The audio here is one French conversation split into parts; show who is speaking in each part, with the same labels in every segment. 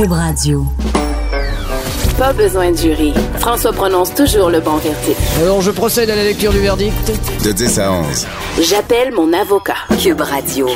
Speaker 1: Cube Radio.
Speaker 2: Pas besoin de jury. François prononce toujours le bon verdict.
Speaker 3: Alors, je procède à la lecture du verdict.
Speaker 4: De 10 à 11.
Speaker 2: J'appelle mon avocat. Cube Radio.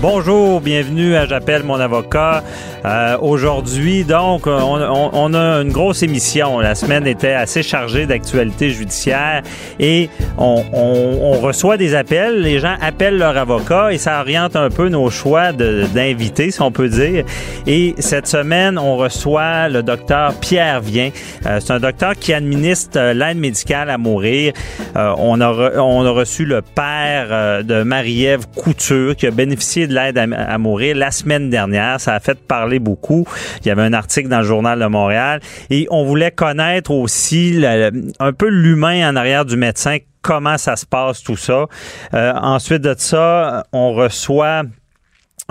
Speaker 5: Bonjour, bienvenue à J'appelle mon avocat. Euh, Aujourd'hui, donc, on, on- on a une grosse émission. La semaine était assez chargée d'actualités judiciaires et on, on- reçoit des appels. Les gens appellent leur avocat et ça oriente un peu nos choix d'invités, si on peut dire. Et cette semaine, on reçoit le docteur Pierre Vien. Euh, C'est un docteur qui administre euh, l'aide médicale à mourir. Euh, on, a on a reçu le père euh, de Marie-Ève Couture qui a bénéficié de l'aide à mourir la semaine dernière. Ça a fait parler beaucoup. Il y avait un article dans le journal de Montréal et on voulait connaître aussi un peu l'humain en arrière du médecin, comment ça se passe tout ça. Euh, ensuite de ça, on reçoit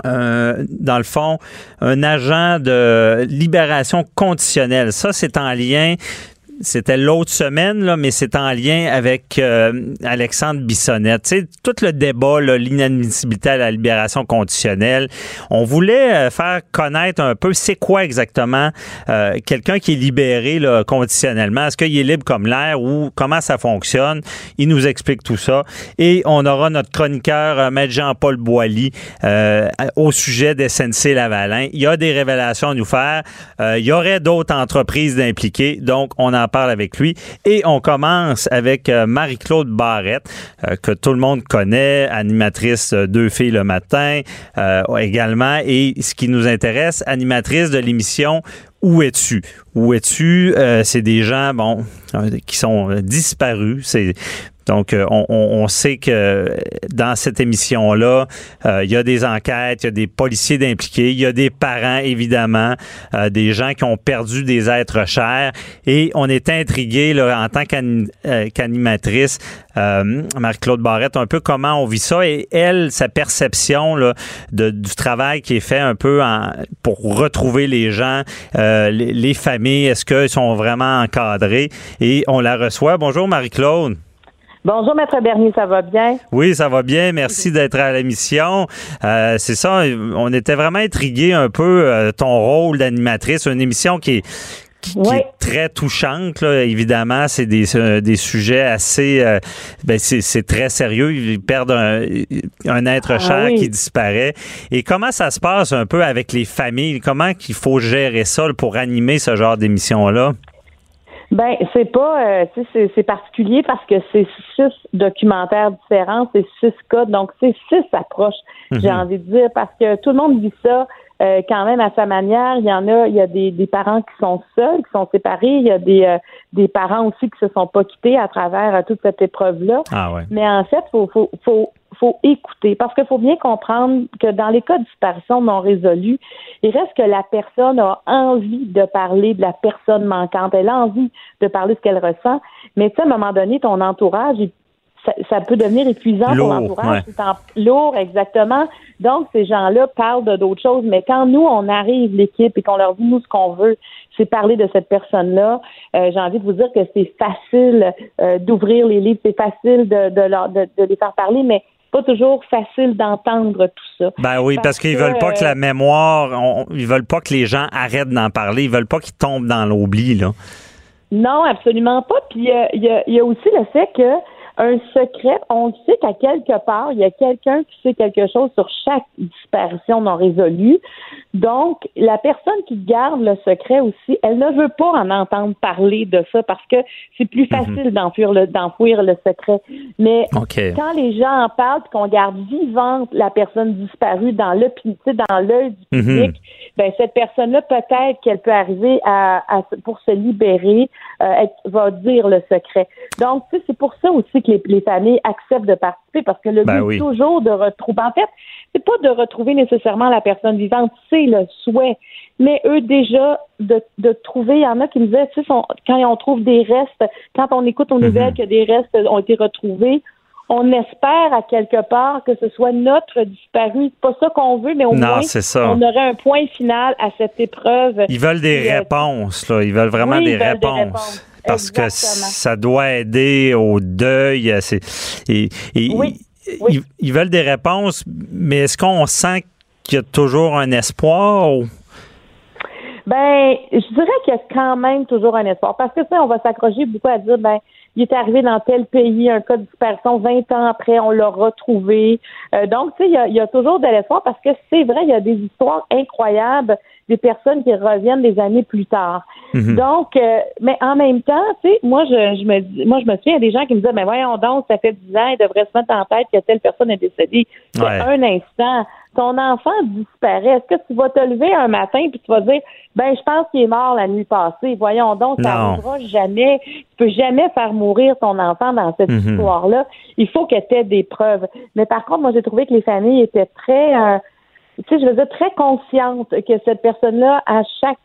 Speaker 5: euh, dans le fond, un agent de libération conditionnelle. Ça, c'est en lien. C'était l'autre semaine, là, mais c'est en lien avec euh, Alexandre Bissonnette. Tu sais, tout le débat, l'inadmissibilité à la libération conditionnelle. On voulait euh, faire connaître un peu c'est quoi exactement euh, quelqu'un qui est libéré là, conditionnellement. Est-ce qu'il est libre comme l'air ou comment ça fonctionne? Il nous explique tout ça. Et on aura notre chroniqueur, euh, Maître Jean-Paul Boilly, euh, au sujet des SNC Lavalin. Il y a des révélations à nous faire. Euh, il y aurait d'autres entreprises d'impliquer. Donc, on en parle avec lui. Et on commence avec euh, Marie-Claude Barrette, euh, que tout le monde connaît, animatrice Deux filles le matin euh, également. Et ce qui nous intéresse, animatrice de l'émission où es-tu? Où es-tu? C'est des gens, bon, qui sont disparus. C'est donc, euh, on, sait que dans cette émission-là, euh, il y a des enquêtes, il y a des policiers d'impliqués, il y a des parents, évidemment, euh, des gens qui ont perdu des êtres chers. Et on est intrigué en tant qu'ani- euh, qu'animatrice, euh, Marie-Claude Barrette, un peu comment on vit ça. Et elle, sa perception de- du travail qui est fait un peu pour retrouver les gens, euh, les, les familles, est-ce qu'ils sont vraiment encadrés? Et on la reçoit. Bonjour Marie-Claude.
Speaker 6: Bonjour, Maître Bernier, ça va bien?
Speaker 5: Oui, ça va bien. Merci d'être à l'émission. Euh, c'est ça, on était vraiment intrigués un peu euh, ton rôle d'animatrice, une émission qui est qui, qui
Speaker 6: Oui.
Speaker 5: est très touchante, là, évidemment. C'est des, euh, des sujets assez... euh, ben, c'est c'est très sérieux. Ils perdent un, un être
Speaker 6: Ah
Speaker 5: cher
Speaker 6: oui.
Speaker 5: qui disparaît. Et comment ça se passe un peu avec les familles? Comment qu'il faut gérer ça pour animer ce genre d'émission-là?
Speaker 6: Ben, c'est pas, euh, c'est- particulier parce que c'est six documentaires différents, c'est six cas, donc c'est six approches, j'ai envie de dire, parce que tout le monde vit ça euh, quand même à sa manière. Il y en a, il y a des, des parents qui sont seuls, qui sont séparés, il y a des, euh, des parents aussi qui se sont pas quittés à travers euh, toute cette épreuve-là.
Speaker 5: Ah ouais.
Speaker 6: Mais en fait, faut, faut, faut, faut écouter parce qu'il faut bien comprendre que dans les cas de disparition non résolus, il reste que la personne a envie de parler de la personne manquante. Elle a envie de parler de ce qu'elle ressent. Mais tu sais, à un moment donné, ton entourage, il- ça, ça peut devenir épuisant
Speaker 5: Lourd,
Speaker 6: pour l'entourage.
Speaker 5: ouais.
Speaker 6: C'est en- lourd, exactement. Donc, ces gens-là parlent de d'autres choses. Mais quand nous, on arrive, l'équipe, et qu'on leur dit, nous, ce qu'on veut, c'est parler de cette personne-là, euh, j'ai envie de vous dire que c'est facile euh, d'ouvrir les livres, c'est facile de, de, leur- de- de les faire parler, mais pas toujours facile d'entendre tout ça.
Speaker 5: Ben oui, parce,
Speaker 6: Parce
Speaker 5: qu'ils veulent pas que
Speaker 6: euh,
Speaker 5: la mémoire, on- ils veulent pas que les gens arrêtent d'en parler, ils veulent pas qu'ils tombent dans l'oubli là.
Speaker 6: Non, absolument pas. Puis euh, il y, a, il y a aussi le fait que un secret, on sait qu'à quelque part, il y a quelqu'un qui sait quelque chose sur chaque disparition non résolue. Donc, la personne qui garde le secret aussi, elle ne veut pas en entendre parler de ça parce que c'est plus facile d'enfuir le d'enfouir le secret. Mais quand les gens en parlent qu'on garde vivante la personne disparue dans le dans l'œil du
Speaker 5: Mhm.
Speaker 6: public, ben cette personne-là peut-être qu'elle peut arriver à, à- pour se libérer, euh, elle va dire le secret. Donc c'est pour ça aussi que les, les familles acceptent de participer parce que le
Speaker 5: Ben
Speaker 6: but
Speaker 5: oui.
Speaker 6: toujours de retrouver. En fait, c'est pas de retrouver nécessairement la personne vivante, c'est le souhait. Mais eux déjà de, de trouver, il y en a qui me disaient, tu sais, quand on trouve des restes, quand on écoute aux nouvelles que des restes ont été retrouvés, on espère à quelque part que ce soit notre disparu. C'est pas ça qu'on veut, mais au
Speaker 5: Non,
Speaker 6: moins
Speaker 5: ça.
Speaker 6: on aurait un point final à cette épreuve.
Speaker 5: Ils veulent des
Speaker 6: euh,
Speaker 5: réponses, là. Ils veulent vraiment
Speaker 6: Oui,
Speaker 5: des
Speaker 6: ils veulent des
Speaker 5: réponses. Parce que ça doit aider au deuil. c'est- et, et-
Speaker 6: Oui,
Speaker 5: ils-
Speaker 6: oui.
Speaker 5: Ils, veulent des réponses, mais est-ce qu'on sent qu'il y a toujours un espoir? ou-
Speaker 6: Ben, je dirais qu'il y a quand même toujours un espoir. Parce que ça, on va s'accrocher beaucoup à dire, ben, il est arrivé dans tel pays, un cas de dispersion, 20 ans après, on l'a retrouvé. Euh, donc, tu sais, il y a, il y a toujours de l'espoir parce que c'est vrai, il y a des histoires incroyables des personnes qui reviennent des années plus tard.
Speaker 5: Mhm.
Speaker 6: Donc, euh, mais en même temps, tu sais, moi, je, je me dis- moi, je me souviens, il y a des gens qui me disaient, mais voyons donc, ça fait 10 ans, il devrait se mettre en tête que telle personne est décédée. C'est
Speaker 5: Ouais.
Speaker 6: un instant. Ton enfant disparaît. Est-ce que tu vas te lever un matin puis tu vas dire, ben, je pense qu'il est mort la nuit passée. Voyons donc, ça n'arrivera jamais. Tu peux jamais faire mourir ton enfant dans cette
Speaker 5: Mhm.
Speaker 6: histoire-là. Il faut que tu aies des preuves. Mais par contre, moi, j'ai trouvé que les familles étaient très, euh, tu sais, je veux dire, très conscientes que cette personne-là, à chaque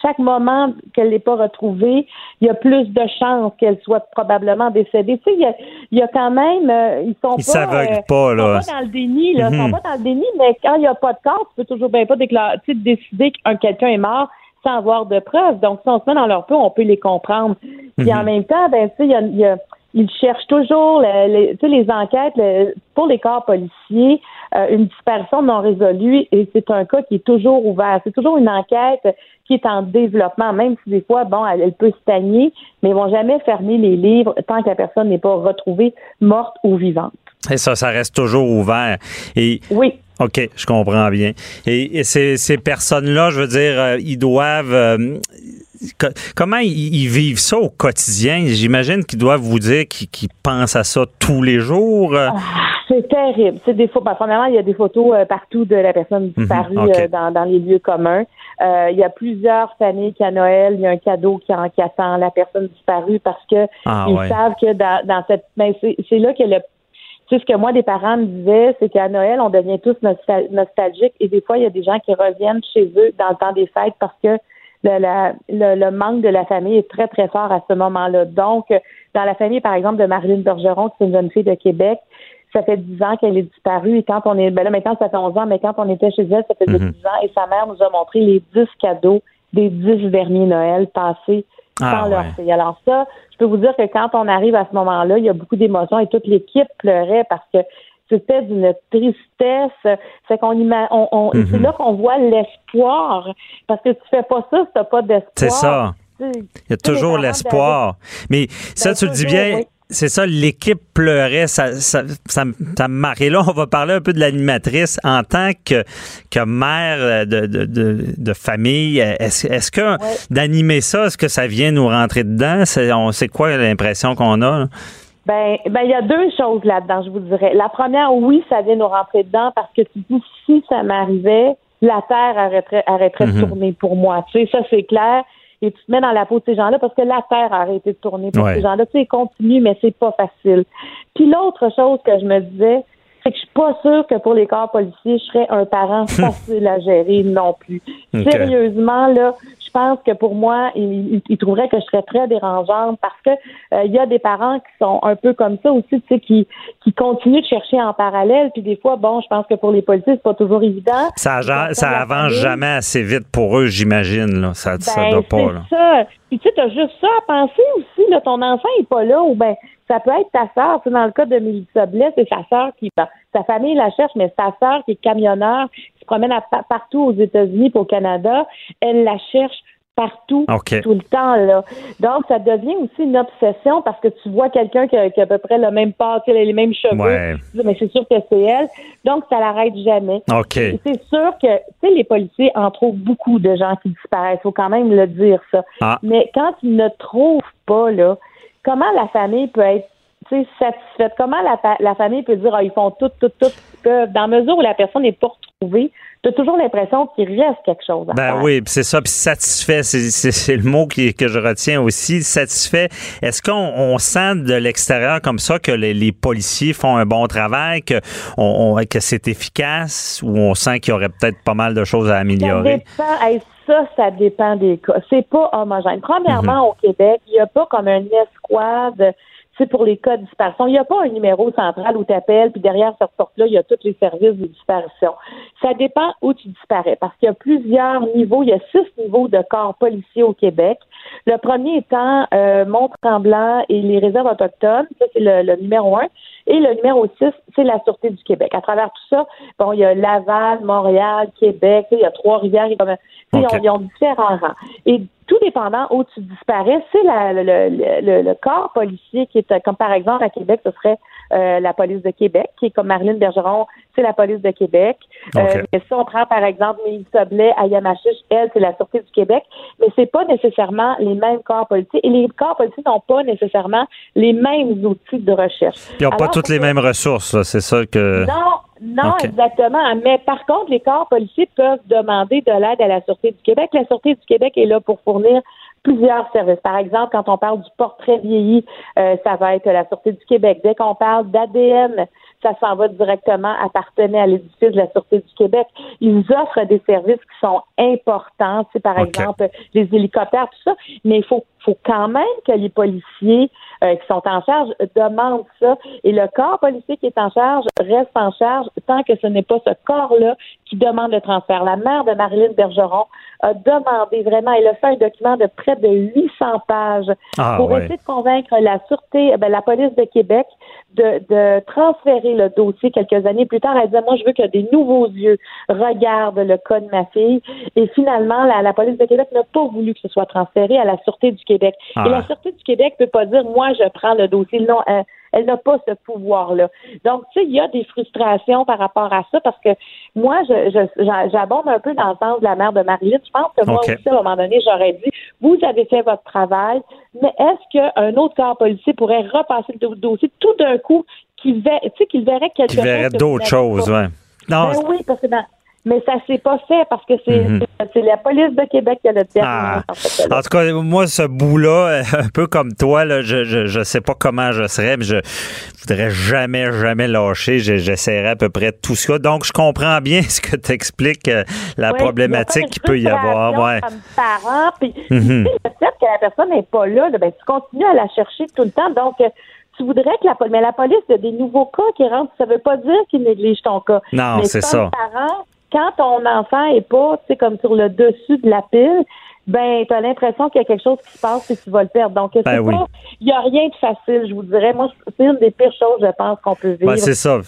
Speaker 6: chaque moment qu'elle n'est pas retrouvée, il y a plus de chances qu'elle soit probablement décédée. Tu sais, il y a, il y a quand même, euh, ils sont
Speaker 5: Ils
Speaker 6: pas, euh,
Speaker 5: pas,
Speaker 6: ils
Speaker 5: là.
Speaker 6: sont pas dans le déni, là. Ils sont
Speaker 5: Mhm.
Speaker 6: pas dans le déni, mais quand il n'y a pas de corps, tu peux toujours bien pas déclarer, tu sais, décider qu'un quelqu'un est mort sans avoir de preuves. Donc, si on se met dans leur peau, on peut les comprendre. Puis en
Speaker 5: Mhm.
Speaker 6: même temps, ben, tu sais, il y a, il y a- ils cherchent toujours le- les, tu sais, les enquêtes le- pour les corps policiers, euh, une disparition non résolue, et c'est un cas qui est toujours ouvert. C'est toujours une enquête qui est en développement, même si des fois, bon, elle, elle peut stagner, mais ils vont jamais fermer les livres tant que la personne n'est pas retrouvée morte ou vivante.
Speaker 5: Et ça, ça reste toujours ouvert. Et
Speaker 6: Oui.
Speaker 5: OK, je comprends bien. Et, et ces, ces personnes-là, je veux dire, euh, ils doivent. euh, comment ils, ils vivent ça au quotidien? J'imagine qu'ils doivent vous dire qu'ils pensent à ça tous les jours. euh.
Speaker 6: C'est terrible. C'est des photos. premièrement, il y a des photos euh, partout de la personne disparue
Speaker 5: Mhm, ok.
Speaker 6: euh, dans, dans les lieux communs. Euh, il y a plusieurs familles qui à Noël, il y a un cadeau qui, en, qui attend la personne disparue parce que
Speaker 5: Ah,
Speaker 6: ils
Speaker 5: ouais.
Speaker 6: savent que dans, dans cette. Ben, c'est c'est là que le. Tu sais, ce que moi, des parents me disaient, c'est qu'à Noël, on devient tous nostal- nostalgiques et des fois, il y a des gens qui reviennent chez eux dans le temps des fêtes parce que le, la- le, le manque de la famille est très, très fort à ce moment-là. Donc, euh, dans la famille, par exemple, de Marilyn Bergeron, qui est une jeune fille de Québec, ça fait 10 ans qu'elle est disparue et quand on est, ben là, maintenant, ça fait 11 ans, mais quand on était chez elle, ça faisait
Speaker 5: Mhm.
Speaker 6: 10 ans et sa mère nous a montré les 10 cadeaux des 10 derniers Noël passés
Speaker 5: Ah,
Speaker 6: sans leur
Speaker 5: ouais.
Speaker 6: fille. Alors ça, je peux vous dire que quand on arrive à ce moment-là, il y a beaucoup d'émotions et toute l'équipe pleurait parce que c'était d'une tristesse. C'est qu'on on, on- c'est là qu'on voit l'espoir. Parce que tu fais pas ça si t'as pas d'espoir.
Speaker 5: C'est ça. Il y a toujours l'espoir. Mais ça,
Speaker 6: Ben,
Speaker 5: tu le dis bien.
Speaker 6: oui.
Speaker 5: C'est ça, l'équipe pleurait, ça, ça, ça, me- ça me marque. Et là, on va parler un peu de l'animatrice en tant que, que mère de, de, de, de famille. Est-ce est-ce que d'animer ça, est-ce que ça vient nous rentrer dedans? C'est quoi l'impression qu'on a? là?
Speaker 6: Ben, ben, il y a deux choses là-dedans, je vous dirais. La première, oui, ça vient nous rentrer dedans parce que tu dis, si ça m'arrivait, la Terre arrêterait, arrêterait
Speaker 5: Mhm.
Speaker 6: de tourner pour moi. Tu sais, ça, c'est clair. Et tu te mets dans la peau de ces gens-là parce que la Terre a arrêté de tourner pour
Speaker 5: Ouais.
Speaker 6: ces gens-là. Tu sais, ils continuent, mais c'est pas facile. Puis l'autre chose que je me disais, c'est que je suis pas sûre que pour les corps policiers, je serais un parent facile à gérer non plus. Sérieusement, là, je pense que pour moi, ils, trouveraient que je serais très dérangeante parce que euh, il y a des parents qui sont un peu comme ça aussi, tu sais, qui, qui continuent de chercher en parallèle. Puis des fois, bon, je pense que pour les policiers, c'est pas toujours évident.
Speaker 5: Ça, ça avance jamais assez vite pour eux, j'imagine. Là. Ça, ça
Speaker 6: Ben,
Speaker 5: doit pas.
Speaker 6: c'est
Speaker 5: Là.
Speaker 6: ça. Puis tu sais, t'as juste ça à penser aussi. Là, ton enfant est pas là ou ben ça peut être ta sœur. C'est dans le cas de Mélissa Blais, c'est sa sœur qui sa famille la cherche, mais sa sœur qui est camionneur, qui se promène partout aux États-Unis, au Canada, elle la cherche partout tout le temps là. Donc ça devient aussi une obsession parce que tu vois quelqu'un qui, a qui a à peu près le même pas, les mêmes cheveux.
Speaker 5: Ouais.
Speaker 6: Tu dis, mais c'est sûr que c'est elle. Donc ça l'arrête jamais. C'est sûr que, tu sais, les policiers en trouvent beaucoup de gens qui disparaissent. faut quand même le dire, ça.
Speaker 5: Ah.
Speaker 6: Mais quand ils ne trouvent pas, là, comment la famille peut être, satisfaite? Comment la, la famille peut dire, ah, ils font tout, tout, tout peuvent? Dans la mesure où la personne n'est pas retrouvée, tu as toujours l'impression qu'il reste quelque chose à
Speaker 5: Ben
Speaker 6: faire.
Speaker 5: oui, c'est ça, puis satisfait, c'est- le mot qui, que je retiens aussi, satisfait. Est-ce qu'on on sent de l'extérieur comme ça que les, les policiers font un bon travail, que, on, on- que c'est efficace, ou on sent qu'il y aurait peut-être pas mal de choses à
Speaker 6: Ça
Speaker 5: améliorer?
Speaker 6: dépend, hey, ça, ça dépend des cas. C'est pas homogène. Premièrement,
Speaker 5: Mhm.
Speaker 6: au Québec, il n'y a pas comme un escouade. C'est pour les cas de disparition. Il n'y a pas un numéro central où tu appelles, puis derrière cette porte-là, il y a tous les services de disparition. Ça dépend où tu disparais, parce qu'il y a plusieurs niveaux. Il y a six niveaux de corps policiers au Québec. Le premier étant euh, Mont-Tremblant et les réserves autochtones. Ça, c'est le, numéro un. Et le numéro 6, c'est la Sûreté du Québec. À travers tout ça, bon, il y a Laval, Montréal, Québec, il y a Trois-Rivières, comme, ils, ont, différents rangs. Et tout dépendant où tu disparais, c'est le, le, corps policier qui est, comme par exemple à Québec, ce serait euh, la police de Québec, qui est comme Marilyn Bergeron, c'est la police de Québec. Euh, mais si on prend par exemple Mélisse Soblet à Yamachiche, elle, c'est la Sûreté du Québec, mais c'est pas nécessairement les mêmes corps policiers et les corps policiers n'ont pas nécessairement les mêmes outils de recherche.
Speaker 5: Ils n'ont pas toutes les mêmes ressources, c'est ça que...
Speaker 6: Non, non, exactement. Mais par contre, les corps policiers peuvent demander de l'aide à la Sûreté du Québec. La Sûreté du Québec est là pour fournir plusieurs services. Par exemple, quand on parle du portrait vieilli, euh, ça va être la Sûreté du Québec. Dès qu'on parle d'ADN, ça s'en va directement appartenir à l'édifice de la Sûreté du Québec. Ils offrent des services qui sont importants, c'est par exemple les hélicoptères, tout ça, mais il faut, faut quand même que les policiers euh, qui sont en charge demandent ça et le corps policier qui est en charge reste en charge tant que ce n'est pas ce corps-là qui demande le transfert. La mère de Marilyn Bergeron a demandé vraiment, elle a fait un document de près de 800 pages ah, pour essayer de convaincre la Sûreté, ben, la police de Québec de, de, transférer le dossier quelques années plus tard. Elle disait, moi, je veux que des nouveaux yeux regardent le cas de ma fille. Et finalement, la, la police de Québec n'a pas voulu que ce soit transféré à la Sûreté du Québec. Et la ah. Sûreté du Québec peut pas dire, moi, je prends le dossier. Non, euh, elle n'a pas ce pouvoir-là. Donc, tu sais, il y a des frustrations par rapport à ça parce que moi, j'abonde un peu dans le sens de la mère de Marilyn. Je pense que moi aussi, à un moment donné, j'aurais dit, vous avez fait votre travail, mais est-ce qu'un autre corps policier pourrait repasser le dossier tout d'un coup qu'il verrait, qu'il verrait quelque
Speaker 5: chose? verrait d'autres choses, oui.
Speaker 6: Non, ben oui, parce que dans, mais ça s'est pas fait parce que c'est mhm. la police de Québec qui a le dernier.
Speaker 5: Ah. En, tout cas, moi, ce bout-là, un peu comme toi, là, je, je, je sais pas comment je serais, mais je voudrais jamais, jamais lâcher. J'essaierai à peu près tout ça. Donc, je comprends bien ce que tu expliques, euh, la problématique qu'il peut y avoir. Ouais.
Speaker 6: Comme parent, puis mhm. le fait que la personne n'est pas là, ben, tu continues à la chercher tout le temps. Donc, euh, tu voudrais que la, mais la police a des nouveaux cas qui rentrent. Ça veut pas dire qu'ils négligent ton cas.
Speaker 5: Non, c'est ça.
Speaker 6: Parent, quand ton enfant est pas, tu sais, comme sur le dessus de la pile, ben, tu as l'impression qu'il y a quelque chose qui se passe et tu vas le perdre. Donc, ben il n'y a rien de facile, je vous dirais. Moi, c'est une des pires choses, je pense, qu'on peut vivre. Ben,
Speaker 5: c'est ça.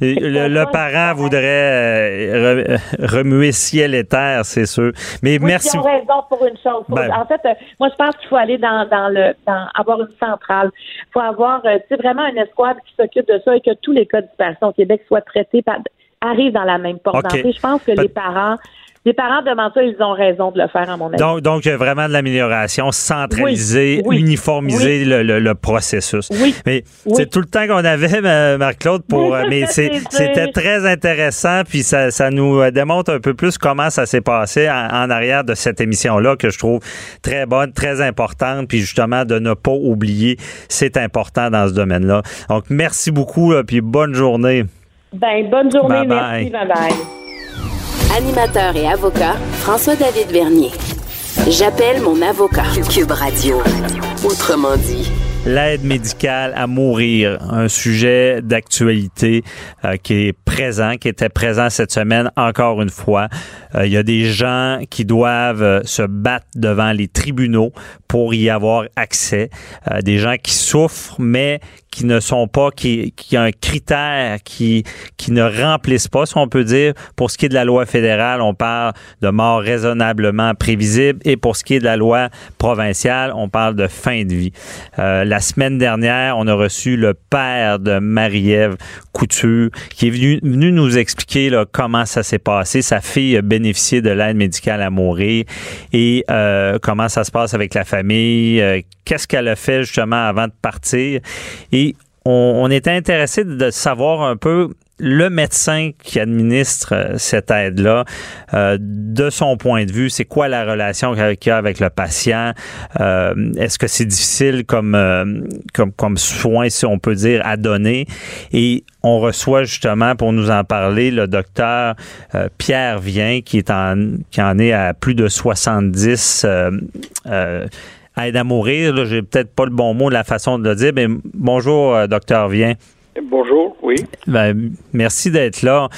Speaker 5: Le, parent voudrait euh, remuer ciel et terre, c'est sûr. Mais merci.
Speaker 6: Ils ont raison pour une chose. Ben. en fait, euh, moi, je pense qu'il faut aller dans, le, dans avoir une centrale. Il faut avoir, euh, vraiment un escouade qui s'occupe de ça et que tous les cas de disparition au Québec soient traités par arrivent dans la même porte Je pense que les parents les parents demandent ça, ils ont raison de le faire, à mon avis.
Speaker 5: Donc, donc vraiment de l'amélioration, centraliser, uniformiser Le, processus.
Speaker 6: Oui.
Speaker 5: Mais c'est tout le temps qu'on avait, Marc-Claude, pour. Euh, mais c'était très intéressant, puis ça, ça, nous euh, démontre un peu plus comment ça s'est passé en, arrière de cette émission-là, que je trouve très bonne, très importante, puis justement de ne pas oublier, c'est important dans ce domaine-là. Donc, merci beaucoup, puis bonne journée.
Speaker 6: Ben, bonne journée, merci, bye bye.
Speaker 2: Animateur et avocat, François-David Vernier. J'appelle mon avocat. Cube Radio. Autrement dit.
Speaker 5: L'aide médicale à mourir, un sujet d'actualité euh, qui est présent, qui était présent cette semaine encore une fois. Euh, il y a des gens qui doivent euh, se battre devant les tribunaux pour y avoir accès, des gens qui souffrent mais qui ne sont pas, qui, qui a un critère qui, qui ne remplissent pas, si on peut dire. Pour ce qui est de la loi fédérale, on parle de mort raisonnablement prévisible et pour ce qui est de la loi provinciale, on parle de fin de vie. Euh, la semaine dernière, on a reçu le père de Marie-Ève Couture qui est venu, venu nous expliquer là, comment ça s'est passé. Sa fille a bénéficié de l'aide médicale à mourir et euh, comment ça se passe avec la famille, euh, qu'est-ce qu'elle a fait justement avant de partir. Et on, était intéressé de savoir un peu le médecin qui administre euh, cette aide-là, euh, de son point de vue, c'est quoi la relation qu'il a avec le patient? Euh, est-ce que c'est difficile comme, comme, comme soin, si on peut dire, à donner? Et on reçoit justement pour nous en parler le docteur Pierre Vien, qui, est en, qui en est à plus de 70 aide à mourir. J'ai peut-être pas le bon mot, la façon de le dire, mais bonjour, euh, docteur Vien.
Speaker 1: Bonjour, oui.
Speaker 5: Ben, merci d'être là.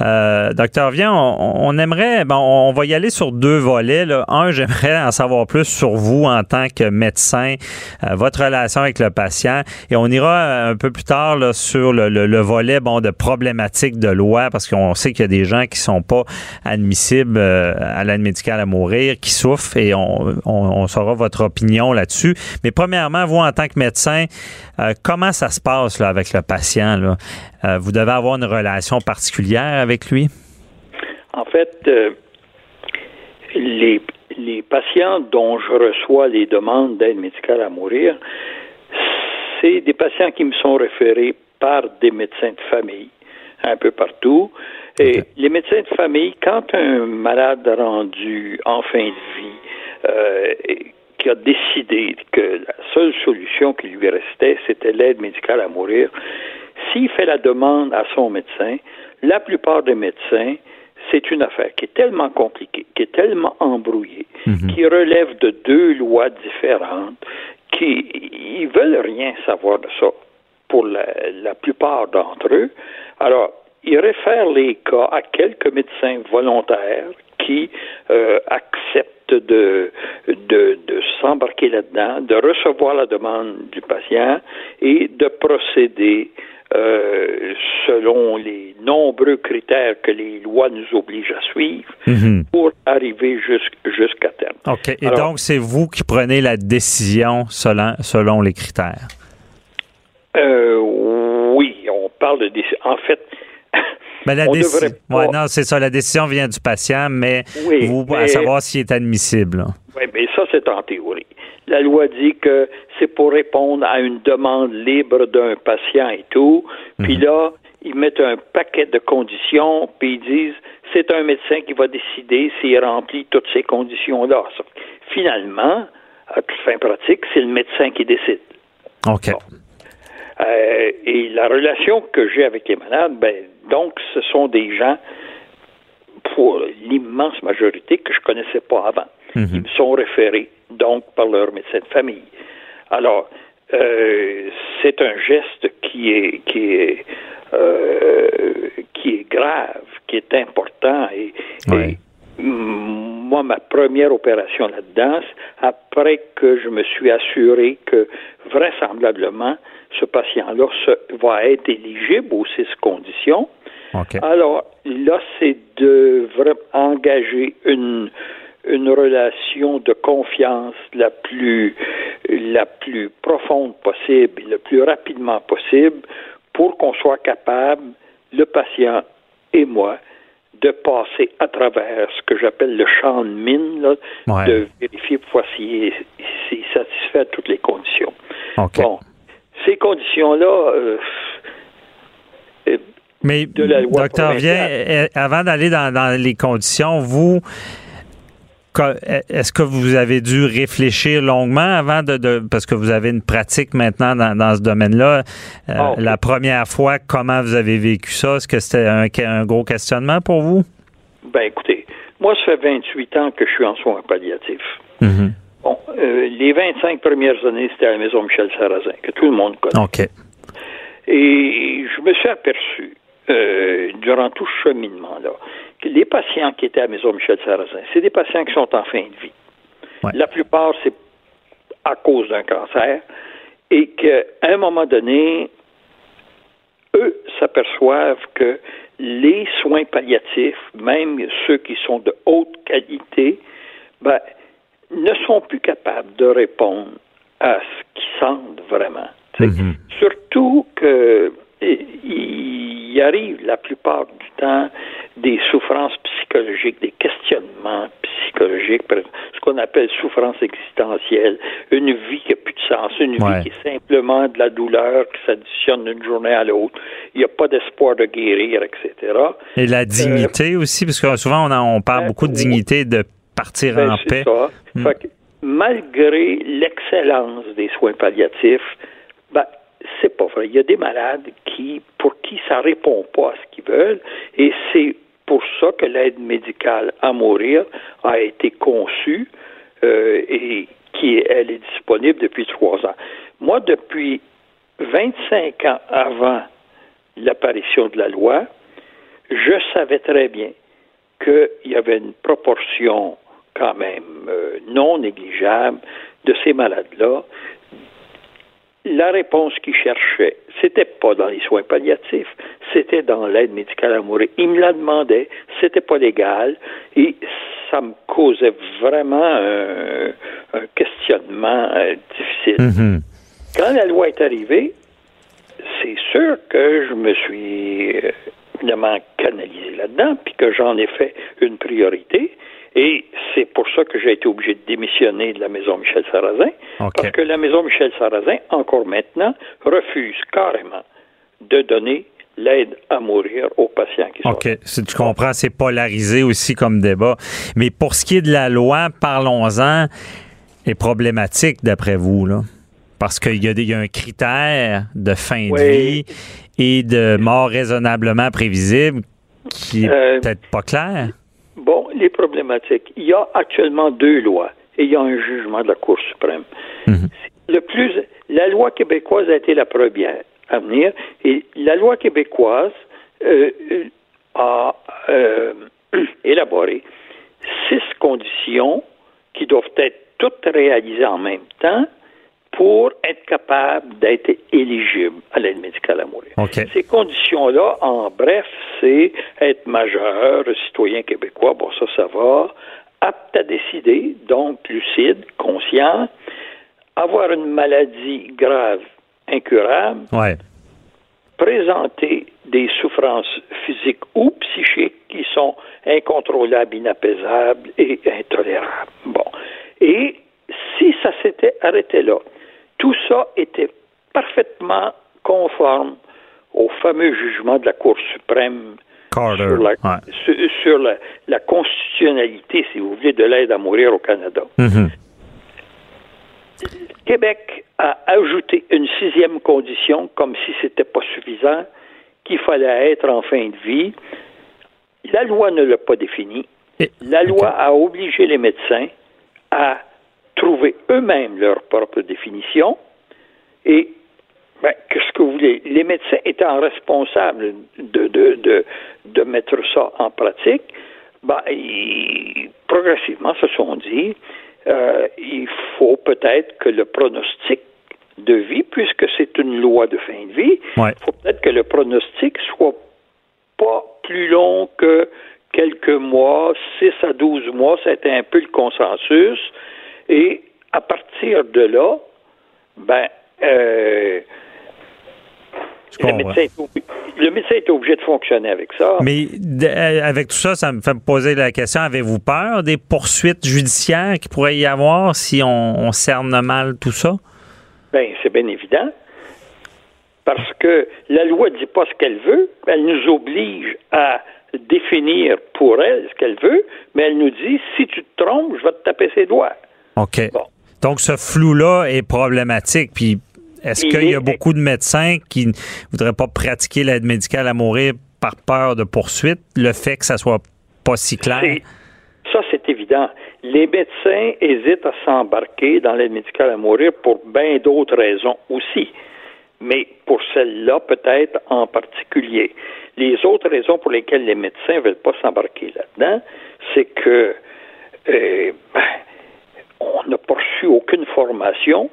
Speaker 5: Euh, docteur Vian, on, aimerait, ben, on va y aller sur deux volets. Là. Un, j'aimerais en savoir plus sur vous en tant que médecin, euh, votre relation avec le patient. Et on ira un peu plus tard là, sur le, le, volet bon, de problématiques de loi, parce qu'on sait qu'il y a des gens qui sont pas admissibles euh, à l'aide médicale à mourir, qui souffrent, et on, on, on saura votre opinion là-dessus. Mais premièrement, vous, en tant que médecin, euh, comment ça se passe là, avec le patient? Là? Euh, vous devez avoir une relation particulière avec lui?
Speaker 1: En fait, euh, les, les patients dont je reçois les demandes d'aide médicale à mourir, c'est des patients qui me sont référés par des médecins de famille un peu partout. Et les médecins de famille, quand un malade rendu en fin de vie euh, qui a décidé que la seule solution qui lui restait, c'était l'aide médicale à mourir, s'il fait la demande à son médecin, la plupart des médecins, c'est une affaire qui est tellement compliquée, qui est tellement embrouillée, mhm. qui relève de deux lois différentes, qui ils veulent rien savoir de ça pour la, la plupart d'entre eux. Alors, ils réfèrent les cas à quelques médecins volontaires qui euh, acceptent de, de, de s'embarquer là-dedans, de recevoir la demande du patient et de procéder euh, selon les nombreux critères que les lois nous obligent à suivre mhm. pour arriver jusqu'à terme.
Speaker 5: OK. Et donc, c'est vous qui prenez la décision selon, selon les critères?
Speaker 1: Euh, oui, on parle de décision. En fait,
Speaker 5: ben, la décision, non, c'est ça. La décision vient du patient, mais vous, à savoir s'il est admissible.
Speaker 1: Oui, mais ça, c'est en théorie. La loi dit que c'est pour répondre à une demande libre d'un patient et tout. Puis mhm. là, ils mettent un paquet de conditions, puis ils disent c'est un médecin qui va décider s'il remplit toutes ces conditions-là. Finalement, à toute fin pratique, c'est le médecin qui décide.
Speaker 5: OK.
Speaker 1: Euh, et la relation que j'ai avec les malades, ben, donc, ce sont des gens, pour l'immense majorité, que je ne connaissais pas avant. Mhm. Ils me sont référés, donc, par leur médecin de famille. Alors, euh, c'est un geste qui est, qui est, euh, qui est grave, qui est important et, moi, ma première opération là-dedans, après que je me suis assuré que vraisemblablement ce patient-là va être éligible aux six conditions. Alors là, c'est de vraiment engager une une relation de confiance la plus la plus profonde possible, le plus rapidement possible, pour qu'on soit capable, le patient et moi, de passer à travers ce que j'appelle le champ de mine, de vérifier pour voir s'il satisfait à toutes les conditions. Bon, ces conditions-là, euh,
Speaker 5: euh, mais, docteur Vien, euh, avant d'aller dans, les conditions, vous, est-ce que vous avez dû réfléchir longuement avant de, parce que vous avez une pratique maintenant dans, ce domaine-là. Ah, la première fois, comment vous avez vécu ça? Est-ce que c'était un, gros questionnement pour vous?
Speaker 1: Ben écoutez, moi, ça fait 28 ans que je suis en soins palliatifs. Mm-hmm. Bon, euh, les 25 premières années, c'était à la maison Michel Sarrazin, que tout le monde connaît.
Speaker 5: OK.
Speaker 1: Et je me suis aperçu, euh, durant tout ce cheminement-là, que les patients qui étaient à la maison Michel Sarrazin, c'est des patients qui sont en fin de vie. La plupart, c'est à cause d'un cancer, et qu'à un moment donné, eux s'aperçoivent que les soins palliatifs, même ceux qui sont de haute qualité, ben, ne sont plus capables de répondre à ce qu'ils sentent vraiment. Mhm. Surtout que il arrive la plupart du temps des souffrances psychologiques, des questionnements psychologiques, ce qu'on appelle souffrance existentielle, une vie qui n'a plus de sens, une vie qui est simplement de la douleur qui s'additionne d'une journée à l'autre. Il n'y a pas d'espoir de guérir, etc.
Speaker 5: Et la dignité aussi, parce que souvent on, on parle beaucoup de dignité, de partir ben, en paix.
Speaker 1: Hmm. malgré l'excellence des soins palliatifs, ben, c'est pas vrai. Il y a des malades qui, pour qui ça répond pas à ce qu'ils veulent, et c'est pour ça que l'aide médicale à mourir a été conçue euh, et qui elle est disponible depuis trois ans. Moi, depuis 25 ans avant l'apparition de la loi, je savais très bien qu'il y avait une proportion quand même euh, non négligeable de ces malades-là. La réponse qu'ils cherchaient, c'était pas dans les soins palliatifs, c'était dans l'aide médicale à mourir. Ils me la demandaient, c'était pas légal et ça me causait vraiment un, questionnement euh, difficile.
Speaker 5: Mhm.
Speaker 1: Quand la loi est arrivée, c'est sûr que je me suis euh, évidemment canalisé là-dedans, puis que j'en ai fait une priorité. Et c'est pour ça que j'ai été obligé de démissionner de la maison Michel Sarrazin, parce que la maison Michel Sarrazin, encore maintenant, refuse carrément de donner l'aide à mourir aux patients qui sont
Speaker 5: OK. Si tu comprends, c'est polarisé aussi comme débat. Mais pour ce qui est de la loi, parlons-en, est problématique d'après vous, là? Parce qu'il y, y, a un critère de fin de vie et de mort raisonnablement prévisible qui est euh, peut-être pas clair.
Speaker 1: Bon, les problématiques. Il y a actuellement deux lois et il y a un jugement de la Cour suprême.
Speaker 5: Mhm.
Speaker 1: Le plus, la loi québécoise a été la première à venir et la loi québécoise euh, a euh, élaboré six conditions qui doivent être toutes réalisées en même temps pour être capable d'être éligible à l'aide médicale à mourir. Ces conditions-là, en bref, c'est être majeur, citoyen québécois, bon ça, ça va, apte à décider, donc lucide, conscient, avoir une maladie grave, incurable, présenter des souffrances physiques ou psychiques qui sont incontrôlables, inapaisables et intolérables. Bon. Et si ça s'était arrêté là, tout ça était parfaitement conforme au fameux jugement de la Cour suprême sur, la, constitutionnalité, si vous voulez, de l'aide à mourir au Canada.
Speaker 5: Mm-hmm.
Speaker 1: Québec a ajouté une sixième condition, comme si ce n'était pas suffisant, qu'il fallait être en fin de vie. La loi ne l'a pas défini. La loi a obligé les médecins à trouver eux-mêmes leur propre définition et ben, qu'est-ce que vous voulez? Les médecins étant responsables de, de, de, de mettre ça en pratique, ben, ils, progressivement se sont dit euh, il faut peut-être que le pronostic de vie, puisque c'est une loi de fin de vie,
Speaker 5: il
Speaker 1: faut peut-être que le pronostic soit pas plus long que quelques mois, 6 à 12 mois, c'était un peu le consensus. Et à partir de là, ben, euh, le, médecin est obligé, de fonctionner avec ça.
Speaker 5: Mais euh, avec tout ça, ça me fait me poser la question avez-vous peur des poursuites judiciaires qui pourrait y avoir si on, cerne mal tout ça?
Speaker 1: Bien, c'est bien évident. Parce que la loi ne dit pas ce qu'elle veut, elle nous oblige à définir pour elle ce qu'elle veut, mais elle nous dit si tu te trompes, je vais te taper ses doigts.
Speaker 5: OK. Donc, ce flou-là est problématique. Puis, est-ce qu'il y a beaucoup de médecins qui ne voudraient pas pratiquer l'aide médicale à mourir par peur de poursuite, le fait que ça soit pas si clair?
Speaker 1: Ça, c'est évident. Les médecins hésitent à s'embarquer dans l'aide médicale à mourir pour bien d'autres raisons aussi. Mais pour celle-là, peut-être en particulier. Les autres raisons pour lesquelles les médecins ne veulent pas s'embarquer là-dedans, c'est que euh, ben, on n'a pas reçu aucune formation,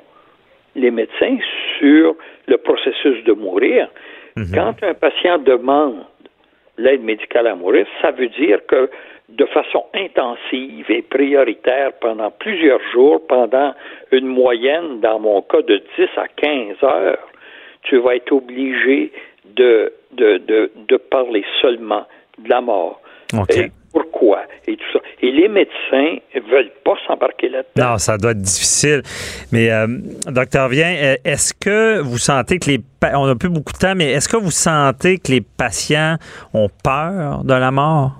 Speaker 1: les médecins, sur le processus de mourir. Mhm. Quand un patient demande l'aide médicale à mourir, ça veut dire que de façon intensive et prioritaire pendant plusieurs jours, pendant une moyenne, dans mon cas, de 10 à 15 heures, tu vas être obligé de, de, de, de parler seulement de la mort.
Speaker 5: Okay
Speaker 1: pourquoi et tout ça. Et les médecins veulent pas s'embarquer là-dedans.
Speaker 5: Non, ça doit être difficile. Mais, euh, docteur Vien, euh, est-ce que vous sentez que les... On n'a plus beaucoup de temps, mais est-ce que vous sentez que les patients ont peur de la mort?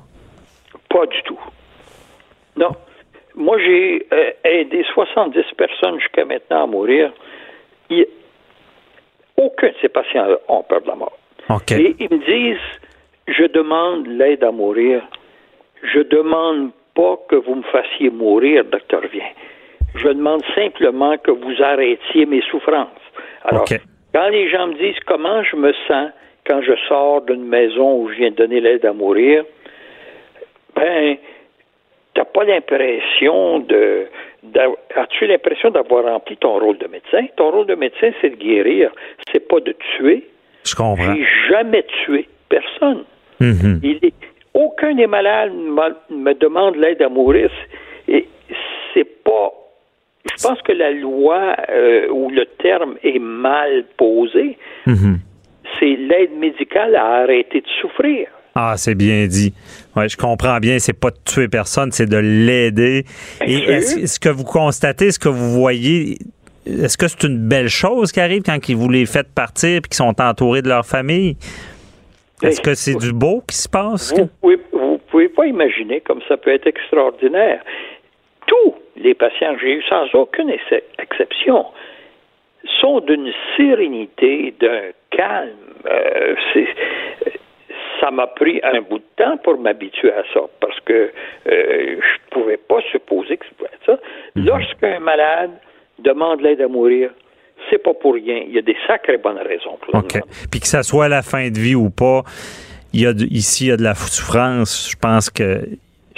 Speaker 1: Pas du tout. Non. Moi, j'ai euh, aidé 70 personnes jusqu'à maintenant à mourir. Aucun de ces patients ont peur de la mort. Et ils me disent, je demande l'aide à mourir je demande pas que vous me fassiez mourir, docteur Vien. Je demande simplement que vous arrêtiez mes souffrances. Alors, quand les gens me disent comment je me sens quand je sors d'une maison où je viens de donner l'aide à mourir, ben, t'as pas l'impression de, as-tu l'impression d'avoir rempli ton rôle de médecin? Ton rôle de médecin, c'est de guérir, c'est pas de tuer.
Speaker 5: Je comprends.
Speaker 1: J'ai jamais tué personne.
Speaker 5: Mm-hmm.
Speaker 1: Il est, aucun des malades me demande l'aide à mourir. Et c'est pas. Je pense que la loi euh, ou le terme est mal posé.
Speaker 5: Mm-hmm.
Speaker 1: C'est l'aide médicale à arrêter de souffrir.
Speaker 5: Ah, c'est bien dit. Ouais, je comprends bien. C'est pas de tuer personne, c'est de l'aider. Et est-ce que vous constatez, est-ce que vous voyez, est-ce que c'est une belle chose qui arrive quand vous les faites partir et qu'ils sont entourés de leur famille? Est-ce que c'est du beau qui se passe?
Speaker 1: Vous pouvez, pouvez pas imaginer comme ça peut être extraordinaire. Tous les patients que j'ai eus, sans aucune exception, sont d'une sérénité, d'un calme. Euh, ça m'a pris un bout de temps pour m'habituer à ça, parce que euh, je ne pouvais pas supposer que ça pouvait être ça. Mhm. Lorsqu'un malade demande l'aide à mourir, c'est pas pour rien. Il y a des sacrées bonnes raisons
Speaker 5: OK. Puis que ça soit la fin de vie ou pas, il y a ici, il y a de la souffrance. Je pense que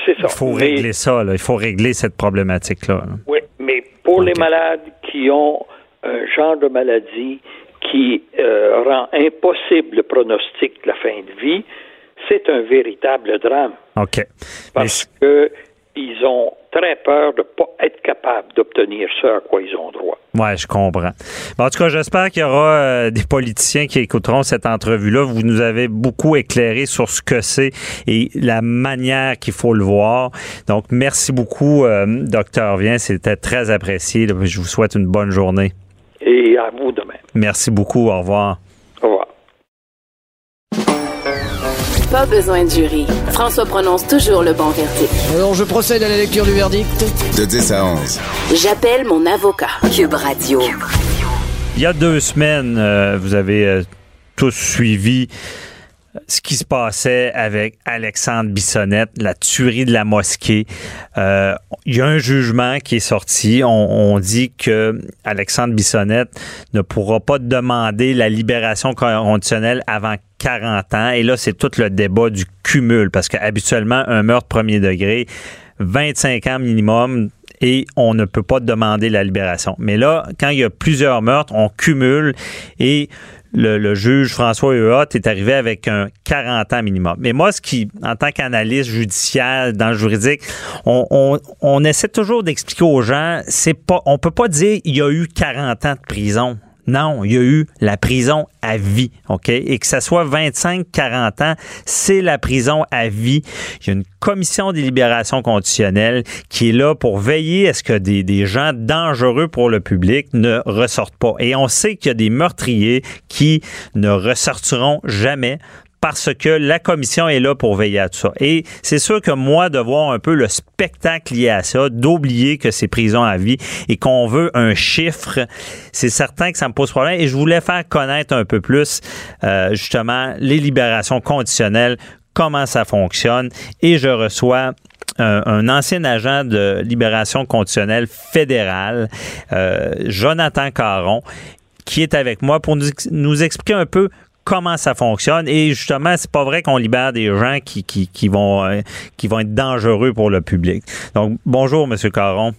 Speaker 5: il faut régler ça. Il faut régler cette problématique-là.
Speaker 1: Oui, mais pour les malades qui ont un genre de maladie qui euh, rend impossible le pronostic de la fin de vie, c'est un véritable drame.
Speaker 5: OK.
Speaker 1: Parce que ils ont très peur de ne pas être capables d'obtenir ce à quoi ils ont droit.
Speaker 5: Oui, je comprends. en tout cas, j'espère qu'il y aura euh, des politiciens qui écouteront cette entrevue-là. Vous nous avez beaucoup éclairé sur ce que c'est et la manière qu'il faut le voir. Donc, merci beaucoup, euh, docteur Vien. C'était très apprécié. Je vous souhaite une bonne journée.
Speaker 1: Et à vous demain.
Speaker 5: Merci beaucoup. Au revoir.
Speaker 1: Au revoir.
Speaker 2: Pas besoin de jury. François prononce toujours le bon verdict.
Speaker 3: Alors, je procède à la lecture du verdict.
Speaker 4: De 10 à 11.
Speaker 2: J'appelle mon avocat. Cube Radio.
Speaker 5: Il y a deux semaines, euh, vous avez euh, tous suivi ce qui se passait avec Alexandre Bissonnette, la tuerie de la mosquée. Euh, il y a un jugement qui est sorti. On, dit que Alexandre Bissonnette ne pourra pas demander la libération conditionnelle avant 40 ans. Et là, c'est tout le débat du cumul, parce qu'habituellement, un meurtre premier degré, 25 ans minimum, et on ne peut pas demander la libération. Mais là, quand il y a plusieurs meurtres, on cumule et le, juge François Huot est arrivé avec un 40 ans minimum. Mais moi, ce qui, en tant qu'analyste judiciaire dans le juridique, on, on essaie toujours d'expliquer aux gens, c'est pas, on peut pas dire il y a eu 40 ans de prison. Non, il y a eu la prison à vie, OK? Et que ça soit 25, 40 ans, c'est la prison à vie. Il y a une commission des libérations conditionnelles qui est là pour veiller à ce que des gens dangereux pour le public ne ressortent pas. Et on sait qu'il y a des meurtriers qui ne ressortiront jamais parce que la commission est là pour veiller à tout ça. Et c'est sûr que moi, de voir un peu le spectacle lié à ça, d'oublier que c'est prison à vie et qu'on veut un chiffre, c'est certain que ça me pose problème. Et je voulais faire connaître un peu plus, euh, justement, les libérations conditionnelles, comment ça fonctionne. Et je reçois un, ancien agent de libération conditionnelle fédérale, euh, Jonathan Caron, qui est avec moi pour nous expliquer un peu comment ça fonctionne. Et justement, c'est pas vrai qu'on libère des gens qui, qui, vont, euh, qui vont être dangereux pour le public. Donc, bonjour, Monsieur Caron.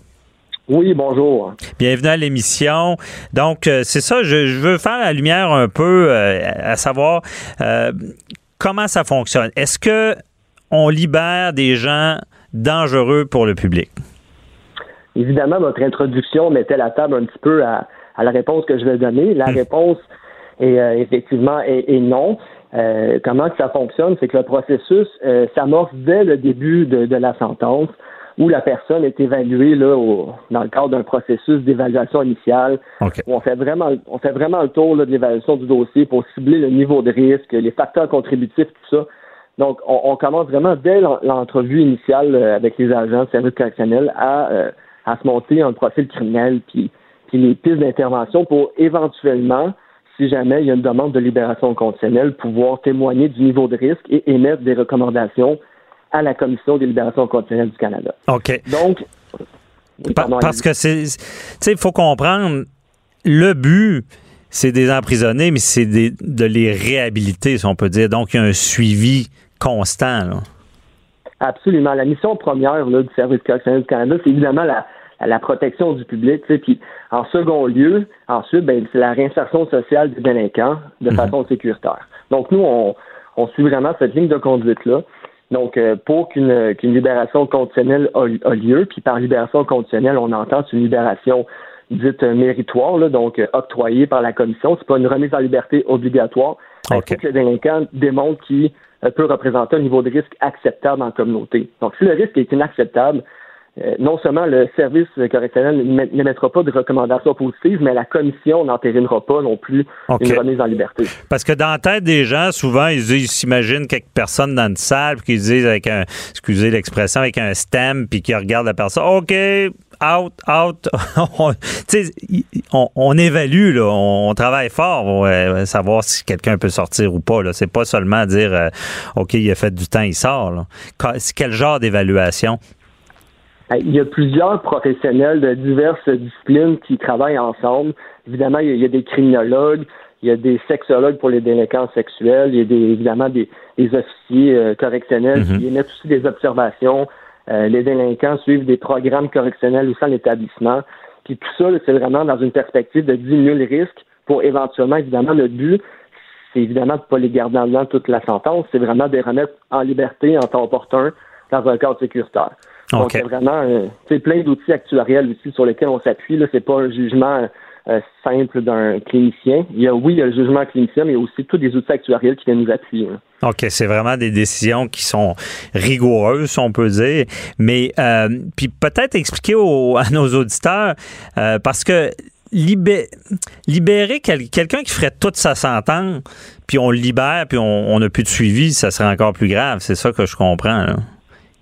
Speaker 7: Oui, bonjour.
Speaker 5: Bienvenue à l'émission. Donc, euh, c'est ça, je, veux faire la lumière un peu euh, à savoir comment ça fonctionne. Est-ce que on libère des gens dangereux pour le public?
Speaker 7: Évidemment, votre introduction mettait la table un petit peu à, la réponse que je vais donner. La hmm. réponse et euh, effectivement, et, non. Euh, comment que ça fonctionne, c'est que le processus euh, s'amorce dès le début de, la sentence, où la personne est évaluée là, dans le cadre d'un processus d'évaluation initiale. Où on fait vraiment, on fait vraiment le tour de l'évaluation du dossier pour cibler le niveau de risque, les facteurs contributifs, tout ça. Donc, on, commence vraiment dès l'entrevue initiale avec les agents de service correctionnel à, à se monter un profil criminel, puis, puis les pistes d'intervention pour éventuellement si jamais il y a une demande de libération conditionnelle, pouvoir témoigner du niveau de risque et émettre des recommandations à la Commission des libérations conditionnelles du Canada.
Speaker 5: OK.
Speaker 7: Donc,
Speaker 5: parce que c'est, tu sais, il faut comprendre, le but, c'est des emprisonnés, mais c'est de les réhabiliter, si on peut dire. Donc, il y a un suivi constant.
Speaker 7: Absolument. La mission première du Service correctionnel du Canada, c'est évidemment la, la protection du public. Puis, en second lieu, ensuite, ben, c'est la réinsertion sociale des délinquants de mhm. façon sécuritaire. Donc, nous, on, on suit vraiment cette ligne de conduite-là. Donc, euh, pour qu'une libération conditionnelle a, lieu, puis par libération conditionnelle, on entend une libération dite méritoire, donc euh, octroyée par la commission. C'est pas une remise en liberté obligatoire. Il faut que le délinquant démontre qu'il euh, peut représenter un niveau de risque acceptable la communauté. Donc, si le risque est inacceptable, non seulement le service correctionnel ne mettra pas de recommandations positives, mais la commission n'entérinera pas non plus une remise en liberté.
Speaker 5: Parce que dans la tête des gens, souvent, ils s'imaginent quelques personnes dans une salle, puis qu'ils disent avec un, excusez l'expression, avec un stem, puis qu'ils regardent la personne, OK, out, out. on, on, évalue, là, on, travaille fort pour savoir si quelqu'un peut sortir ou pas. Là. C'est pas seulement dire, euh, OK, il a fait du temps, il sort. Quel genre d'évaluation?
Speaker 7: Il y a plusieurs professionnels de diverses disciplines qui travaillent ensemble. Évidemment, il y a des criminologues, il y a des sexologues pour les délinquants sexuels, il y a des, évidemment des, officiers euh, correctionnels qui émettent aussi des observations. Euh, les délinquants suivent des programmes correctionnels au sein de l'établissement. Puis tout ça, c'est vraiment dans une perspective de diminuer le risque pour éventuellement, évidemment, le but, c'est évidemment de ne pas les garder en dedans toute la sentence, c'est vraiment de les remettre en liberté en temps opportun dans un cadre sécuritaire. Donc, il y a vraiment euh, plein d'outils actuariels aussi sur lesquels on s'appuie. Ce n'est pas un jugement euh, simple d'un clinicien. Il y a, oui, il y a le jugement clinicien, mais il y a aussi tous des outils actuariels qui viennent nous appuyer.
Speaker 5: OK, c'est vraiment des décisions qui sont rigoureuses, on peut dire. Mais euh, puis peut-être expliquer à nos auditeurs, parce que libérer quelqu'un qui ferait toute sa sentence, puis on le libère, puis on n'a plus de suivi, ça serait encore plus grave. C'est ça que je comprends. Là.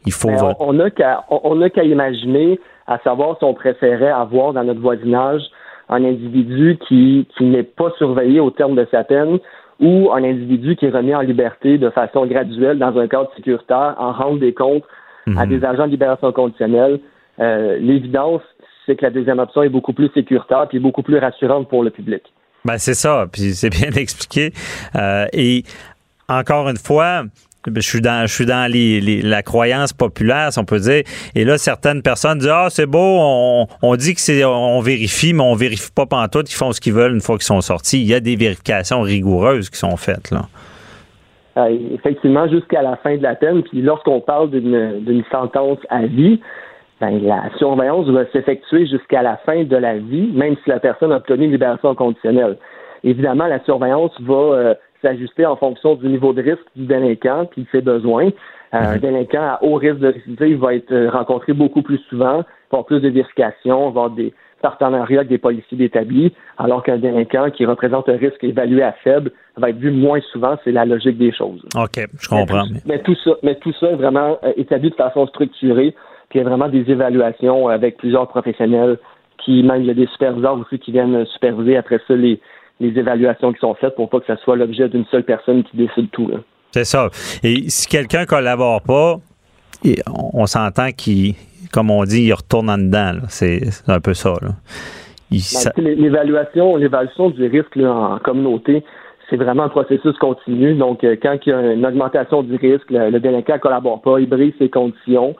Speaker 5: Il faut.
Speaker 7: on n'a qu'à imaginer, à savoir si on préférait avoir dans notre voisinage un individu qui, qui n'est pas surveillé au terme de sa peine ou un individu qui est remis en liberté de façon graduelle dans un cadre sécuritaire en rendre des comptes à mhm. des agents de libération conditionnelle. Euh, l'évidence, c'est que la deuxième option est beaucoup plus sécuritaire et beaucoup plus rassurante pour le public.
Speaker 5: Ben c'est ça, puis c'est bien expliqué. Euh, et encore une fois, je suis dans, je suis dans les, la croyance populaire, si on peut dire. Et là, certaines personnes disent Ah, c'est beau, on, on dit que c'est on vérifie, mais on vérifie pas tout. ils font ce qu'ils veulent une fois qu'ils sont sortis. Il y a des vérifications rigoureuses qui sont faites là.
Speaker 7: Euh, effectivement, jusqu'à la fin de la peine, puis lorsqu'on parle d'une sentence à vie, ben, la surveillance va s'effectuer jusqu'à la fin de la vie, même si la personne a obtenu une libération conditionnelle. Évidemment, la surveillance va euh, s'ajuster en fonction du niveau de risque du délinquant qui fait besoin. Euh, un mhm. délinquant à haut risque de récidive va être euh, rencontré beaucoup plus souvent, pour plus de vérifications, avoir des partenariats avec des policiers établis, alors qu'un délinquant qui représente un risque évalué à faible va être vu moins souvent. C'est la logique des choses.
Speaker 5: OK, je comprends.
Speaker 7: Mais tout, ça, mais tout ça est vraiment euh, établi de façon structurée, puis il y a vraiment des évaluations avec plusieurs professionnels qui, même il y a des superviseurs aussi qui viennent superviser après ça les, les évaluations qui sont faites pour pas que ça soit l'objet d'une seule personne qui décide tout.
Speaker 5: C'est ça. Et si quelqu'un collabore pas, on s'entend qu'il, comme on dit, il retourne en dedans. C'est un peu ça.
Speaker 7: Ben, l'évaluation, l'évaluation du risque en communauté, c'est vraiment un processus continu. Donc, euh, quand il y a une augmentation du risque, le, délinquant ne collabore pas, il brise ses conditions.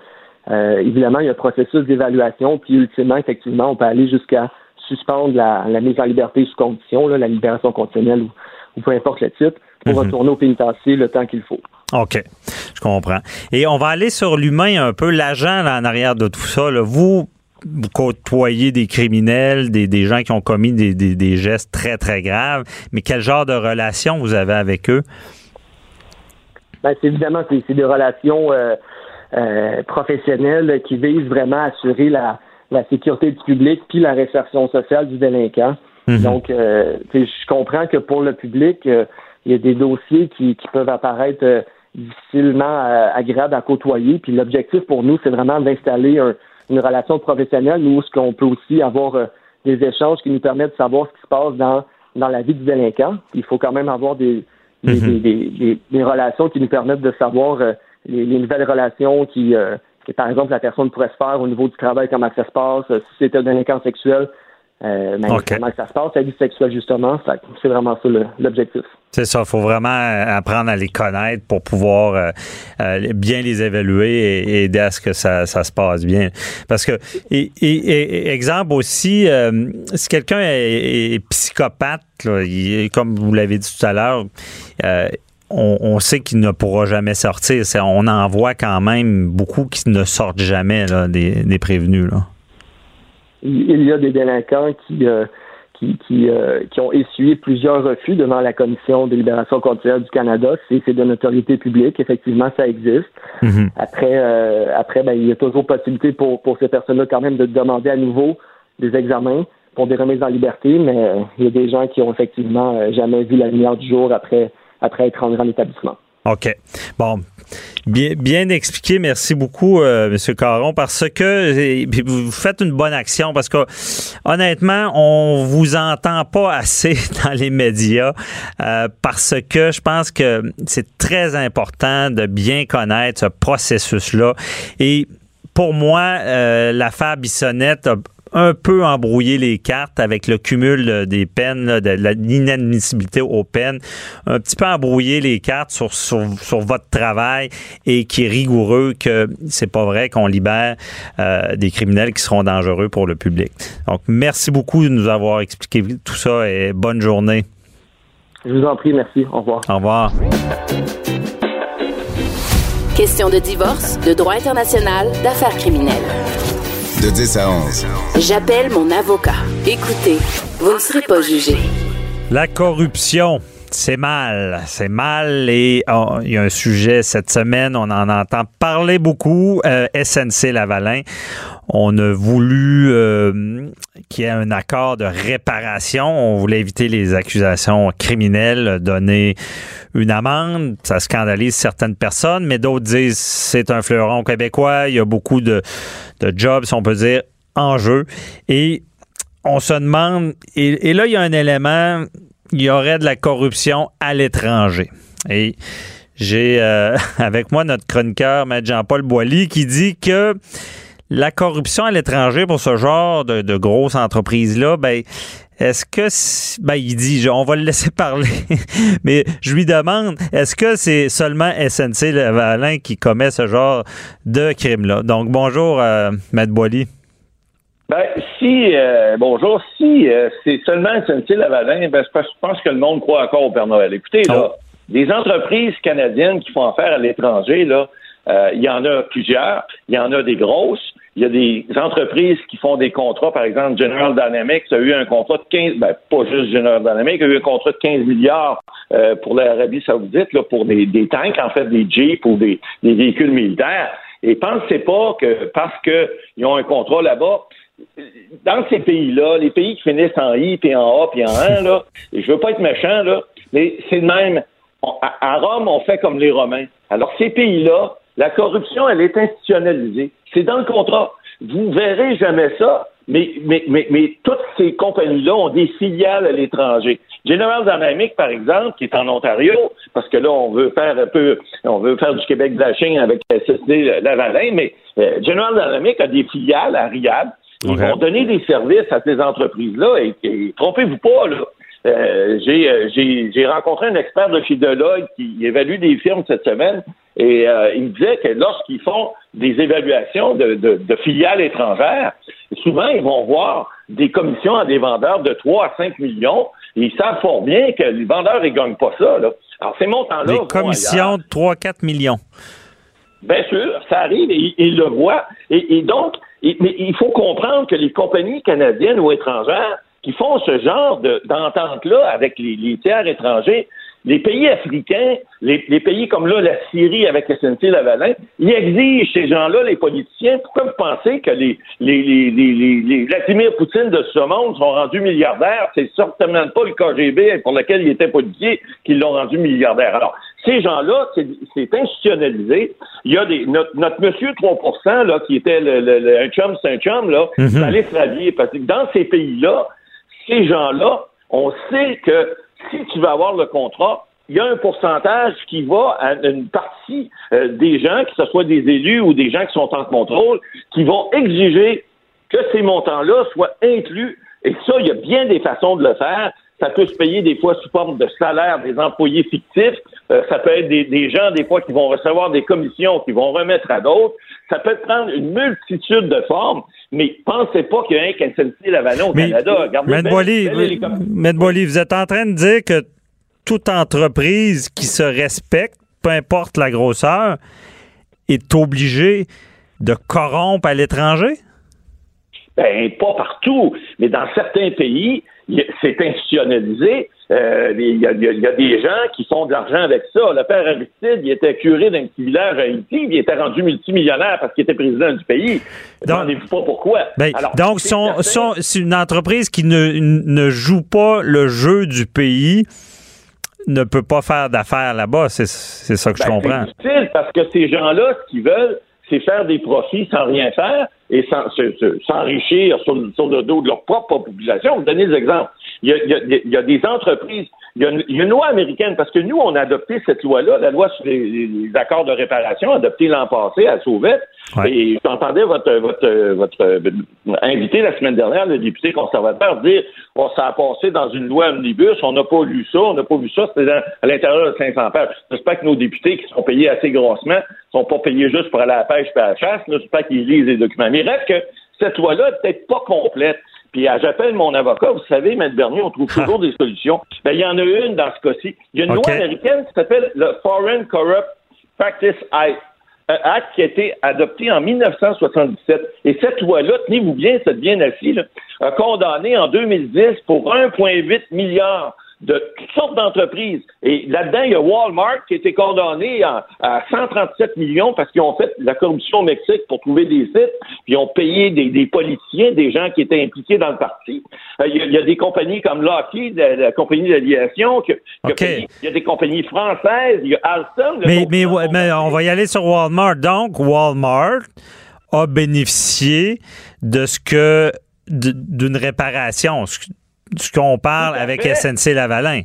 Speaker 7: Euh, évidemment, il y a un processus d'évaluation, puis ultimement, effectivement, on peut aller jusqu'à suspendre la, mise en liberté sous condition, la libération conditionnelle ou, peu importe le titre, pour mhm. retourner au pénitencier le temps qu'il faut.
Speaker 5: OK, je comprends. Et on va aller sur l'humain un peu, l'agent en arrière de tout ça. Vous, vous côtoyez des criminels, des, gens qui ont commis des, gestes très, très graves, mais quel genre de relation vous avez avec eux?
Speaker 7: Ben, c'est évidemment, c'est des relations euh, euh, professionnelles qui visent vraiment à assurer la, la sécurité du public puis la réinsertion sociale du délinquant. Mhm. Donc, euh, je comprends que pour le public, euh, il y a des dossiers qui, qui peuvent apparaître euh, difficilement agréables à côtoyer. Puis l'objectif pour nous, c'est vraiment d'installer une relation professionnelle, où ce qu'on peut aussi avoir des échanges qui nous permettent de savoir ce qui se passe dans, dans la vie du délinquant. Il faut quand même avoir des, des, mhm. des, des, des, relations qui nous permettent de savoir les, les, nouvelles relations qui, Et par exemple, la personne pourrait se faire au niveau du travail comment ça se passe, si c'était un délinquant sexuel, euh, mais comment ça se passe, la vie sexuelle justement. C'est vraiment ça l'objectif.
Speaker 5: C'est ça, il faut vraiment apprendre à les connaître pour pouvoir euh, euh, bien les évaluer et, aider à ce que ça, se passe bien. Parce que, et, exemple aussi, euh, si quelqu'un est, psychopathe, comme vous l'avez dit tout à l'heure, on, sait qu'il ne pourra jamais sortir. On en voit quand même beaucoup qui ne sortent jamais des, des prévenus. Là
Speaker 7: il y a des délinquants qui, euh, qui, qui, euh, qui, ont essuyé plusieurs refus devant la Commission de libération conditionnelle du Canada. C'est de notoriété publique. Effectivement, ça existe. Mhm. Après, euh, après ben, il y a toujours possibilité pour, pour ces personnes-là quand même de demander à nouveau des examens pour des remises en liberté, mais il y a des gens qui ont effectivement jamais vu la lumière du jour après, après être rentrés en établissement.
Speaker 5: OK. Bon. Bien, bien expliqué. Merci beaucoup, euh, M. Caron, parce que vous faites une bonne action parce que honnêtement, on vous entend pas assez dans les médias euh, parce que je pense que c'est très important de bien connaître ce processus-là. Et pour moi, euh, l'affaire Bissonnette a un peu embrouiller les cartes avec le cumul des peines, de l'inadmissibilité aux peines, un petit peu embrouiller les cartes sur, sur, votre travail et qui est rigoureux que c'est pas vrai qu'on libère euh, des criminels qui seront dangereux pour le public. Donc, merci beaucoup de nous avoir expliqué tout ça et bonne journée.
Speaker 7: Je vous en prie, merci. Au revoir.
Speaker 5: Au revoir.
Speaker 2: Question de divorce, de droit international, d'affaires criminelles.
Speaker 4: De 10 à 11.
Speaker 2: J'appelle mon avocat. Écoutez, vous ne serez pas jugé.
Speaker 5: La corruption. C'est mal, c'est mal et oh, il y a un sujet cette semaine, on en entend parler beaucoup, euh, SNC Lavalin. On a voulu euh, qu'il y ait un accord de réparation. On voulait éviter les accusations criminelles, donner une amende. Ça scandalise certaines personnes, mais d'autres disent c'est un fleuron québécois. Il y a beaucoup de, jobs, si on peut dire, en jeu. Et on se demande, et, là, il y a un élément, il y aurait de la corruption à l'étranger. Et j'ai euh, avec moi notre chroniqueur, M. Jean-Paul Boilly, qui dit que la corruption à l'étranger pour ce genre de, de grosses entreprises-là, ben, est-ce que, ben, il dit, on va le laisser parler, mais je lui demande, est-ce que c'est seulement SNC Lavalin qui commet ce genre de crime-là? Donc, bonjour, euh, Maître Boily.
Speaker 8: Ben, si, euh, bonjour, si euh, c'est seulement SNC Lavalin, ben, je pense que le monde croit encore au Père Noël. Écoutez, là, oh. des entreprises canadiennes qui font affaire à l'étranger, là, euh, il y en a plusieurs. Il y en a des grosses. Il y a des entreprises qui font des contrats. Par exemple, General Dynamics a eu un contrat de 15, ben, pas juste General Dynamics, a eu un contrat de 15 milliards euh, pour l'Arabie Saoudite, là, pour des, tanks, en fait, des Jeeps ou des, véhicules militaires. Et pensez pas que parce qu'ils ont un contrat là-bas, dans ces pays-là, les pays qui finissent en I, puis en A, puis en 1, là, et je veux pas être méchant, là, mais c'est de même. à Rome, on fait comme les Romains. Alors, ces pays-là, la corruption, elle est institutionnalisée. C'est dans le contrat. Vous verrez jamais ça, mais, mais, mais, mais toutes ces compagnies-là ont des filiales à l'étranger. General Dynamics, par exemple, qui est en Ontario, parce que là, on veut faire un peu, on veut faire du Québec bashing avec SSD Lavalin, mais euh, General Dynamics a des filiales à Riyad. Ils vont donner des services à ces entreprises-là et, et trompez-vous pas, là. Euh, euh, j'ai rencontré un expert de chez Deloitte qui évalue des firmes cette semaine et euh, il me disait que lorsqu'ils font des évaluations de, de, filiales étrangères, souvent ils vont voir des commissions à des vendeurs de 3 à 5 millions et ils savent fort bien que les vendeurs ne gagnent pas ça. Là. Alors ces montants-là...
Speaker 5: Des commissions de 3-4 millions.
Speaker 8: Bien sûr, ça arrive et ils le voient. Et, donc, mais il faut comprendre que les compagnies canadiennes ou étrangères qui font ce genre d'entente-là avec les, tiers étrangers, les pays africains, les, pays comme là, la Syrie avec SNC Lavalin, ils exigent ces gens-là, les politiciens. Pourquoi vous pensez que les, les, les, les, Vladimir Poutine de ce monde sont rendus milliardaires? C'est certainement pas le KGB pour lequel ils étaient politiciens qui l'ont rendu milliardaire. Alors, ces gens-là, c'est institutionnalisé. Il y a des notre, notre monsieur 3 là, qui était le, un chum, c'est un chum, là, mm -hmm. que dans ces pays-là, ces gens-là, on sait que si tu veux avoir le contrat, il y a un pourcentage qui va à une partie euh, des gens, que ce soit des élus ou des gens qui sont en contrôle, qui vont exiger que ces montants-là soient inclus. Et ça, il y a bien des façons de le faire. Ça peut se payer des fois sous forme de salaire des employés fictifs. Euh, ça peut être des, gens, des fois, qui vont recevoir des commissions, qui vont remettre à d'autres. Ça peut prendre une multitude de formes, mais pensez pas qu'il y a un SNC Lavalin au Canada.
Speaker 5: Regardez Boily, vous êtes en train de dire que toute entreprise qui se respecte, peu importe la grosseur, est obligée de corrompre à l'étranger?
Speaker 8: Ben, pas partout, mais dans certains pays, c'est institutionnalisé. Euh, il y, a, des gens qui font de l'argent avec ça. Le père Aristide, il était curé d'un petit village à Haïti, il était rendu multimillionnaire parce qu'il était président du pays. Demandez-vous pas pourquoi.
Speaker 5: Ben, donc, c'est une entreprise qui ne, ne joue pas le jeu du pays ne peut pas faire d'affaires là-bas. C'est ça que je ben, comprends.
Speaker 8: C'est difficile parce que ces gens-là, ce qu'ils veulent, c'est faire des profits sans rien faire et s'enrichir sur, sur, le dos de leur propre population. Vous donnez des exemples. Il y, a, il, y a, des entreprises. Il y, a une, loi américaine, parce que nous, on a adopté cette loi-là, la loi sur les, accords de réparation, adoptée l'an passé à Sauvette. Et j'entendais votre, votre, votre euh, invité la semaine dernière, le député conservateur, dire oh, ça a passé dans une loi omnibus, on n'a pas lu ça, on n'a pas vu ça, c'était à l'intérieur de 500 pages. J'espère que nos députés qui sont payés assez grossement sont pas payés juste pour aller à la pêche et à la chasse, j'espère qu'ils lisent les documents. Mais il reste que cette loi-là n'est peut-être pas complète. Puis j'appelle mon avocat, vous savez, M. Bernier, on trouve toujours des solutions. Ben, il y en a une dans ce cas-ci. Il y a une loi américaine qui s'appelle le Foreign Corrupt Practice Act qui a été adoptée en 1977. Et cette loi-là, tenez-vous bien, c'est bien assis, a condamné en 2010 pour 1,8 milliard de toutes sortes d'entreprises. Et là-dedans, il y a Walmart qui a été condamné à, 137 millions parce qu'ils ont fait la corruption au Mexique pour trouver des sites, puis ils ont payé des, politiciens, des gens qui étaient impliqués dans le parti. Euh, il, y a, des compagnies comme Lockheed, la, compagnie d'aviation, il y a des compagnies françaises, il y a Alstom.
Speaker 5: Mais, mais, mais on va y aller sur Walmart. Donc, Walmart a bénéficié de ce que d'une réparation, ce qu'on parle avec SNC Lavalin.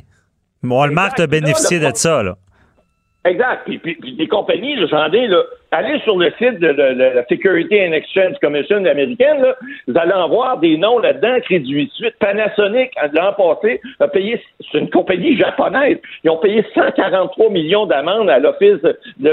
Speaker 5: Walmart a bénéficié de ça, là.
Speaker 8: Exact. Puis, puis, des compagnies, j'en ai, là, allez sur le site de, la Security and Exchange Commission américaine, là, vous allez en voir des noms là-dedans, Crédit Suisse, Panasonic, l'an passé, a payé, c'est une compagnie japonaise, ils ont payé 143 millions d'amendes à l'Office de,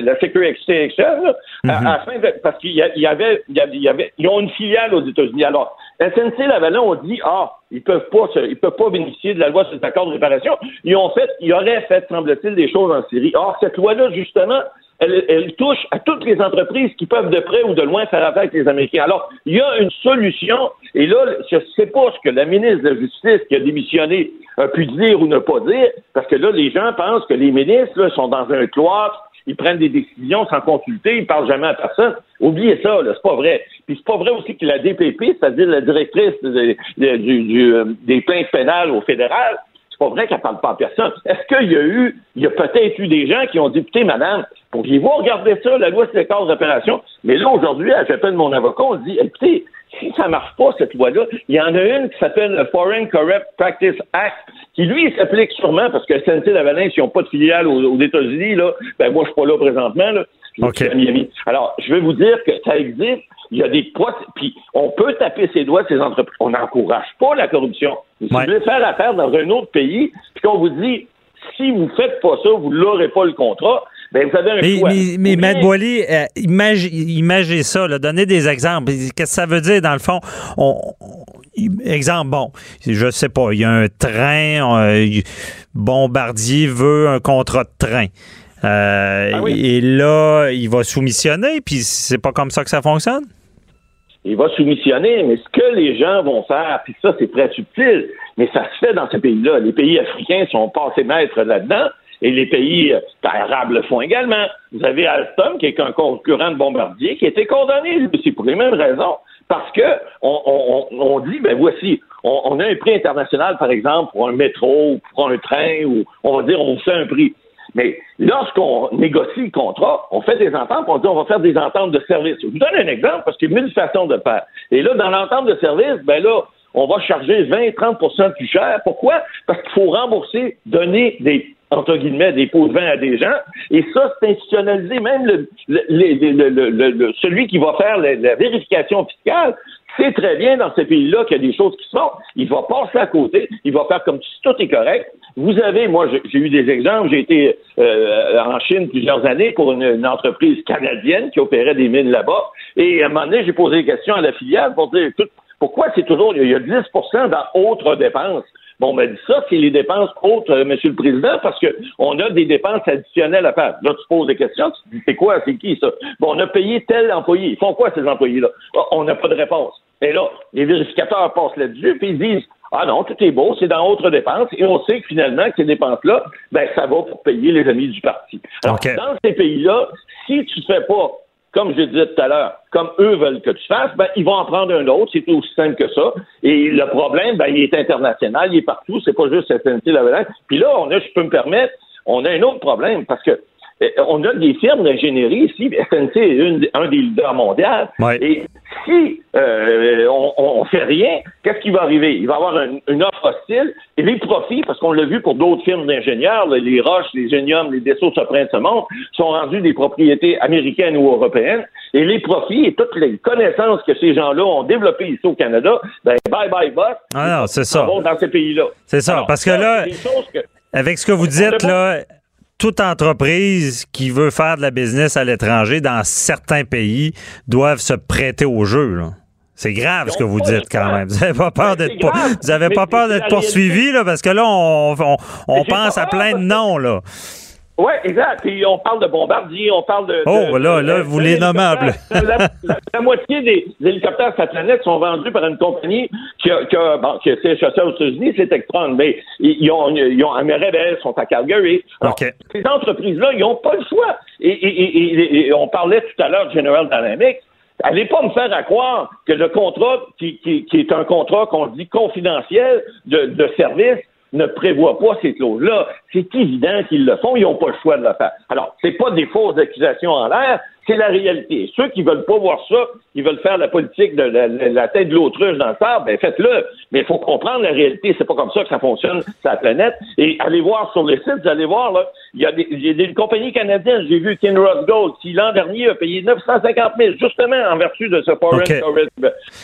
Speaker 8: la Security and Exchange, mm-hmm. parce qu'il y, avait, il y avait, ils ont une filiale aux États-Unis. Alors, SNC Lavalin ont dit ah ils peuvent pas ils peuvent pas bénéficier de la loi sur les accords de réparation. Ils ont fait ils auraient fait semble-t-il des choses en Syrie. Or cette loi-là justement elle, touche à toutes les entreprises qui peuvent de près ou de loin faire affaire avec les Américains. Alors, il y a une solution, et là, je ne sais pas ce que la ministre de la Justice qui a démissionné a pu dire ou ne pas dire, parce que là, les gens pensent que les ministres sont dans un cloître, ils prennent des décisions sans consulter, ils parlent jamais à personne. Oubliez ça, là, c'est pas vrai. Puis c'est pas vrai aussi que la DPP, c'est-à-dire la directrice euh, des plaintes pénales au fédéral, c'est pas vrai qu'elle parle pas à personne. Est-ce qu'il y a eu, il y a peut-être eu des gens qui ont dit, écoutez, madame, pourriez-vous regarder ça, la loi sur les cas d'opération? Mais là, aujourd'hui, j'appelle mon avocat, on dit, écoutez, si ça marche pas, cette loi-là, il y en a une qui s'appelle le Foreign Corrupt Practice Act, qui, lui, s'applique sûrement parce que SNC Lavalin, s'ils n'ont pas de filiale aux, États-Unis, là, ben moi, je suis pas là présentement, là. Alors, je vais vous dire que ça existe. Il y a des puis on peut taper ses doigts ces entreprises. On n'encourage pas la corruption. Si vous voulez faire affaire dans un autre pays, puis qu'on vous dit, si vous faites pas ça, vous n'aurez pas le contrat, ben, vous avez un
Speaker 5: mais, Mais, mais Boily, euh, imaginez ça, là, donnez des exemples. Qu'est-ce que ça veut dire, dans le fond? On, exemple, bon, je sais pas, il y a un train, euh, Bombardier veut un contrat de train. Euh, ah et là, il va soumissionner, puis c'est pas comme ça que ça fonctionne?
Speaker 8: Il va soumissionner, mais ce que les gens vont faire, puis ça, c'est très subtil, mais ça se fait dans ces pays-là. Les pays africains sont passés maîtres là-dedans et les pays euh, arabes le font également. Vous avez Alstom, qui est un concurrent de Bombardier, qui a été condamné aussi pour les mêmes raisons. Parce que on, dit, ben voici, on, a un prix international, par exemple, pour un métro, ou pour un train, ou on va dire, on fait un prix. Mais lorsqu'on négocie le contrat, on fait des ententes, on dit on va faire des ententes de service. Je vous donne un exemple parce qu'il y a mille façons de faire. Et là, dans l'entente de service, ben là, on va charger 20-30% plus cher. Pourquoi? Parce qu'il faut rembourser, donner des entre guillemets, des pots de vin à des gens. Et ça, c'est institutionnalisé. Même le, le, celui qui va faire la, vérification fiscale sait très bien dans ces pays-là qu'il y a des choses qui se font. Il va passer à côté. Il va faire comme si tout est correct. Vous avez, moi, j'ai eu des exemples. J'ai été euh, en Chine plusieurs années pour une, entreprise canadienne qui opérait des mines là-bas. Et à un moment donné, j'ai posé des questions à la filiale pour dire, pourquoi c'est toujours, il y a 10% dans autres dépenses? Bon, ben ça, c'est les dépenses autres, M. Monsieur le Président, parce qu'on a des dépenses additionnelles à faire. Là, tu poses des questions, tu te dis, c'est quoi, c'est qui ça? Bon, on a payé tel employé. Ils font quoi, ces employés-là? Ah, on n'a pas de réponse. Et là, les vérificateurs passent là-dessus, puis ils disent, ah non, tout est beau, c'est dans autres dépenses, et on sait que finalement, que ces dépenses-là, ben, ça va pour payer les amis du parti. Alors, dans ces pays-là, si tu ne fais pas comme je disais tout à l'heure, comme eux veulent que tu fasses, ben, ils vont en prendre un autre. C'est aussi simple que ça. Et le problème, ben, il est international, il est partout. C'est pas juste SNC-Lavalin. Puis là, on a, je peux me permettre, on a un autre problème parce que on a des firmes d'ingénierie ici. SNC est un des leaders mondiaux. Et si euh, on, ne fait rien, qu'est-ce qui va arriver? Il va y avoir une, offre hostile et les profits, parce qu'on l'a vu pour d'autres firmes d'ingénieurs, les Roches, les Genium, les Dessau Soprin ce monde, sont rendus des propriétés américaines ou européennes. Et les profits et toutes les connaissances que ces gens-là ont développées ici au Canada, ben bye bye boss.
Speaker 5: Ah non, c'est ça.
Speaker 8: dans ces pays-là.
Speaker 5: C'est ça, parce que là, avec ce que vous dites là toute entreprise qui veut faire de la business à l'étranger dans certains pays doivent se prêter au jeu. C'est grave ce que vous dites quand même. Vous n'avez pas peur d'être vous avez pas peur d'être poursuivi là, parce que là on, on pense à plein de noms là.
Speaker 8: Oui, exact. Puis on parle de bombardiers, on parle de.
Speaker 5: Oh, là, là, vous les nommables.
Speaker 8: La, moitié des, hélicoptères de planète sont vendus par une compagnie qui a, qui a, bon, qui a aux États-Unis, c'est Extron, mais ils, ont, ils ont Mirabel, sont à Calgary. Ces entreprises-là, ils n'ont pas le choix. Et, on parlait tout à l'heure de General Dynamics. Allez pas me faire à croire que le contrat, qui, qui, qui est un contrat qu'on dit confidentiel de, de service, ne prévoit pas ces clauses-là. C'est évident qu'ils le font, ils n'ont pas le choix de le faire. Alors, c'est pas des fausses accusations en l'air, c'est la réalité. Ceux qui veulent pas voir ça, qui veulent faire la politique de la, tête de l'autruche dans le sable, ben faites-le. Mais il faut comprendre la réalité. C'est pas comme ça que ça fonctionne sur la planète. Et allez voir sur les sites, vous allez voir, là, il y a des, il y a des compagnies canadiennes. J'ai vu Kinross Gold, qui l'an dernier a payé 950 000, justement en vertu de ce Foreign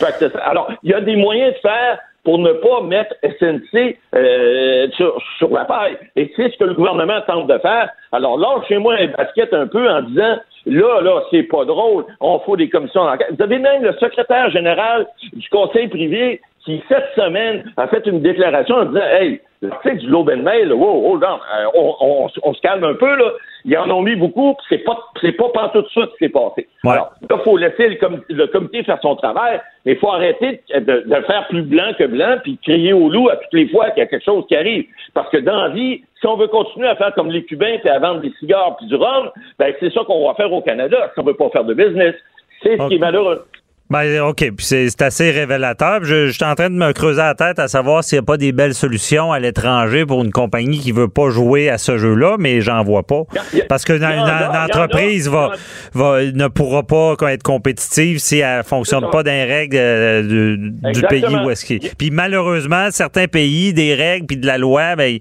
Speaker 8: Practice. Alors, il y a des moyens de faire pour ne pas mettre SNC euh, sur, la paille. Et c'est ce que le gouvernement tente de faire. Alors là, chez moi un basket un peu en disant là, là, c'est pas drôle, on faut des commissions d'enquête. Vous avez même le secrétaire général du conseil privé qui, cette semaine, a fait une déclaration en disant Hey, l'article du Globe and Mail, wow, hold euh, on, on, se calme un peu, là. Ils en ont mis beaucoup, c'est pas, c'est pas tout de suite qui s'est passé. Alors, là, il faut laisser le, comité faire son travail, mais il faut arrêter de, de, faire plus blanc que blanc, puis crier au loup à toutes les fois qu'il y a quelque chose qui arrive. Parce que dans la vie, si on veut continuer à faire comme les Cubains, puis à vendre des cigares puis du rhum, ben c'est ça qu'on va faire au Canada, si on veut pas faire de business. C'est ce qui est malheureux.
Speaker 5: Ben, OK. Puis c'est assez révélateur. Je, je, suis en train de me creuser la tête à savoir s'il n'y a pas des belles solutions à l'étranger pour une compagnie qui veut pas jouer à ce jeu-là, mais j'en vois pas. Parce que une, entreprise va, va, ne pourra pas être compétitive si elle fonctionne pas d'un règles euh, du pays où est-ce qu'il Puis malheureusement, certains pays, des règles puis de la loi, ben,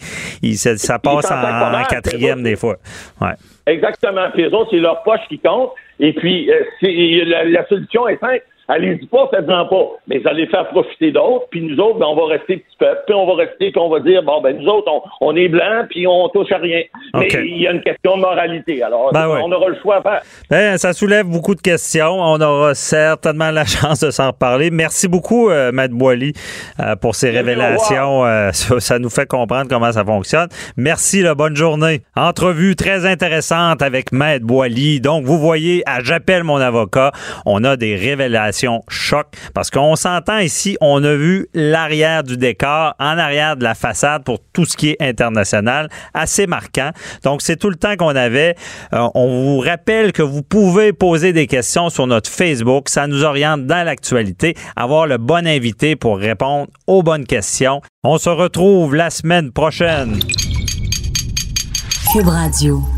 Speaker 5: ça, passe en, quatrième des fois. Ouais.
Speaker 8: Exactement. Puis les autres, c'est leur poche qui compte. Et puis, euh, la, la solution est simple Allez-y pas, faites-en pas. Mais vous allez faire profiter d'autres, puis nous autres, ben, on va rester petit peuple, puis on va rester, puis on va dire, bon, ben, nous autres, on, est blancs, puis on touche à rien. Mais il y a une question de moralité. Alors, ben on aura le choix à faire.
Speaker 5: Ben, ça soulève beaucoup de questions. On aura certainement la chance de s'en reparler. Merci beaucoup, euh, Maître Boily, euh, pour ces révélations. Euh, ça, nous fait comprendre comment ça fonctionne. Merci, la bonne journée. Entrevue très intéressante avec Maître Boily. Donc, vous voyez, à J'appelle mon avocat, on a des révélations choc parce qu'on s'entend ici, on a vu l'arrière du décor, en arrière de la façade pour tout ce qui est international, assez marquant. Donc, c'est tout le temps qu'on avait. Euh, on vous rappelle que vous pouvez poser des questions sur notre Facebook. Ça nous oriente dans l'actualité. Avoir le bon invité pour répondre aux bonnes questions. On se retrouve la semaine prochaine. Cube Radio.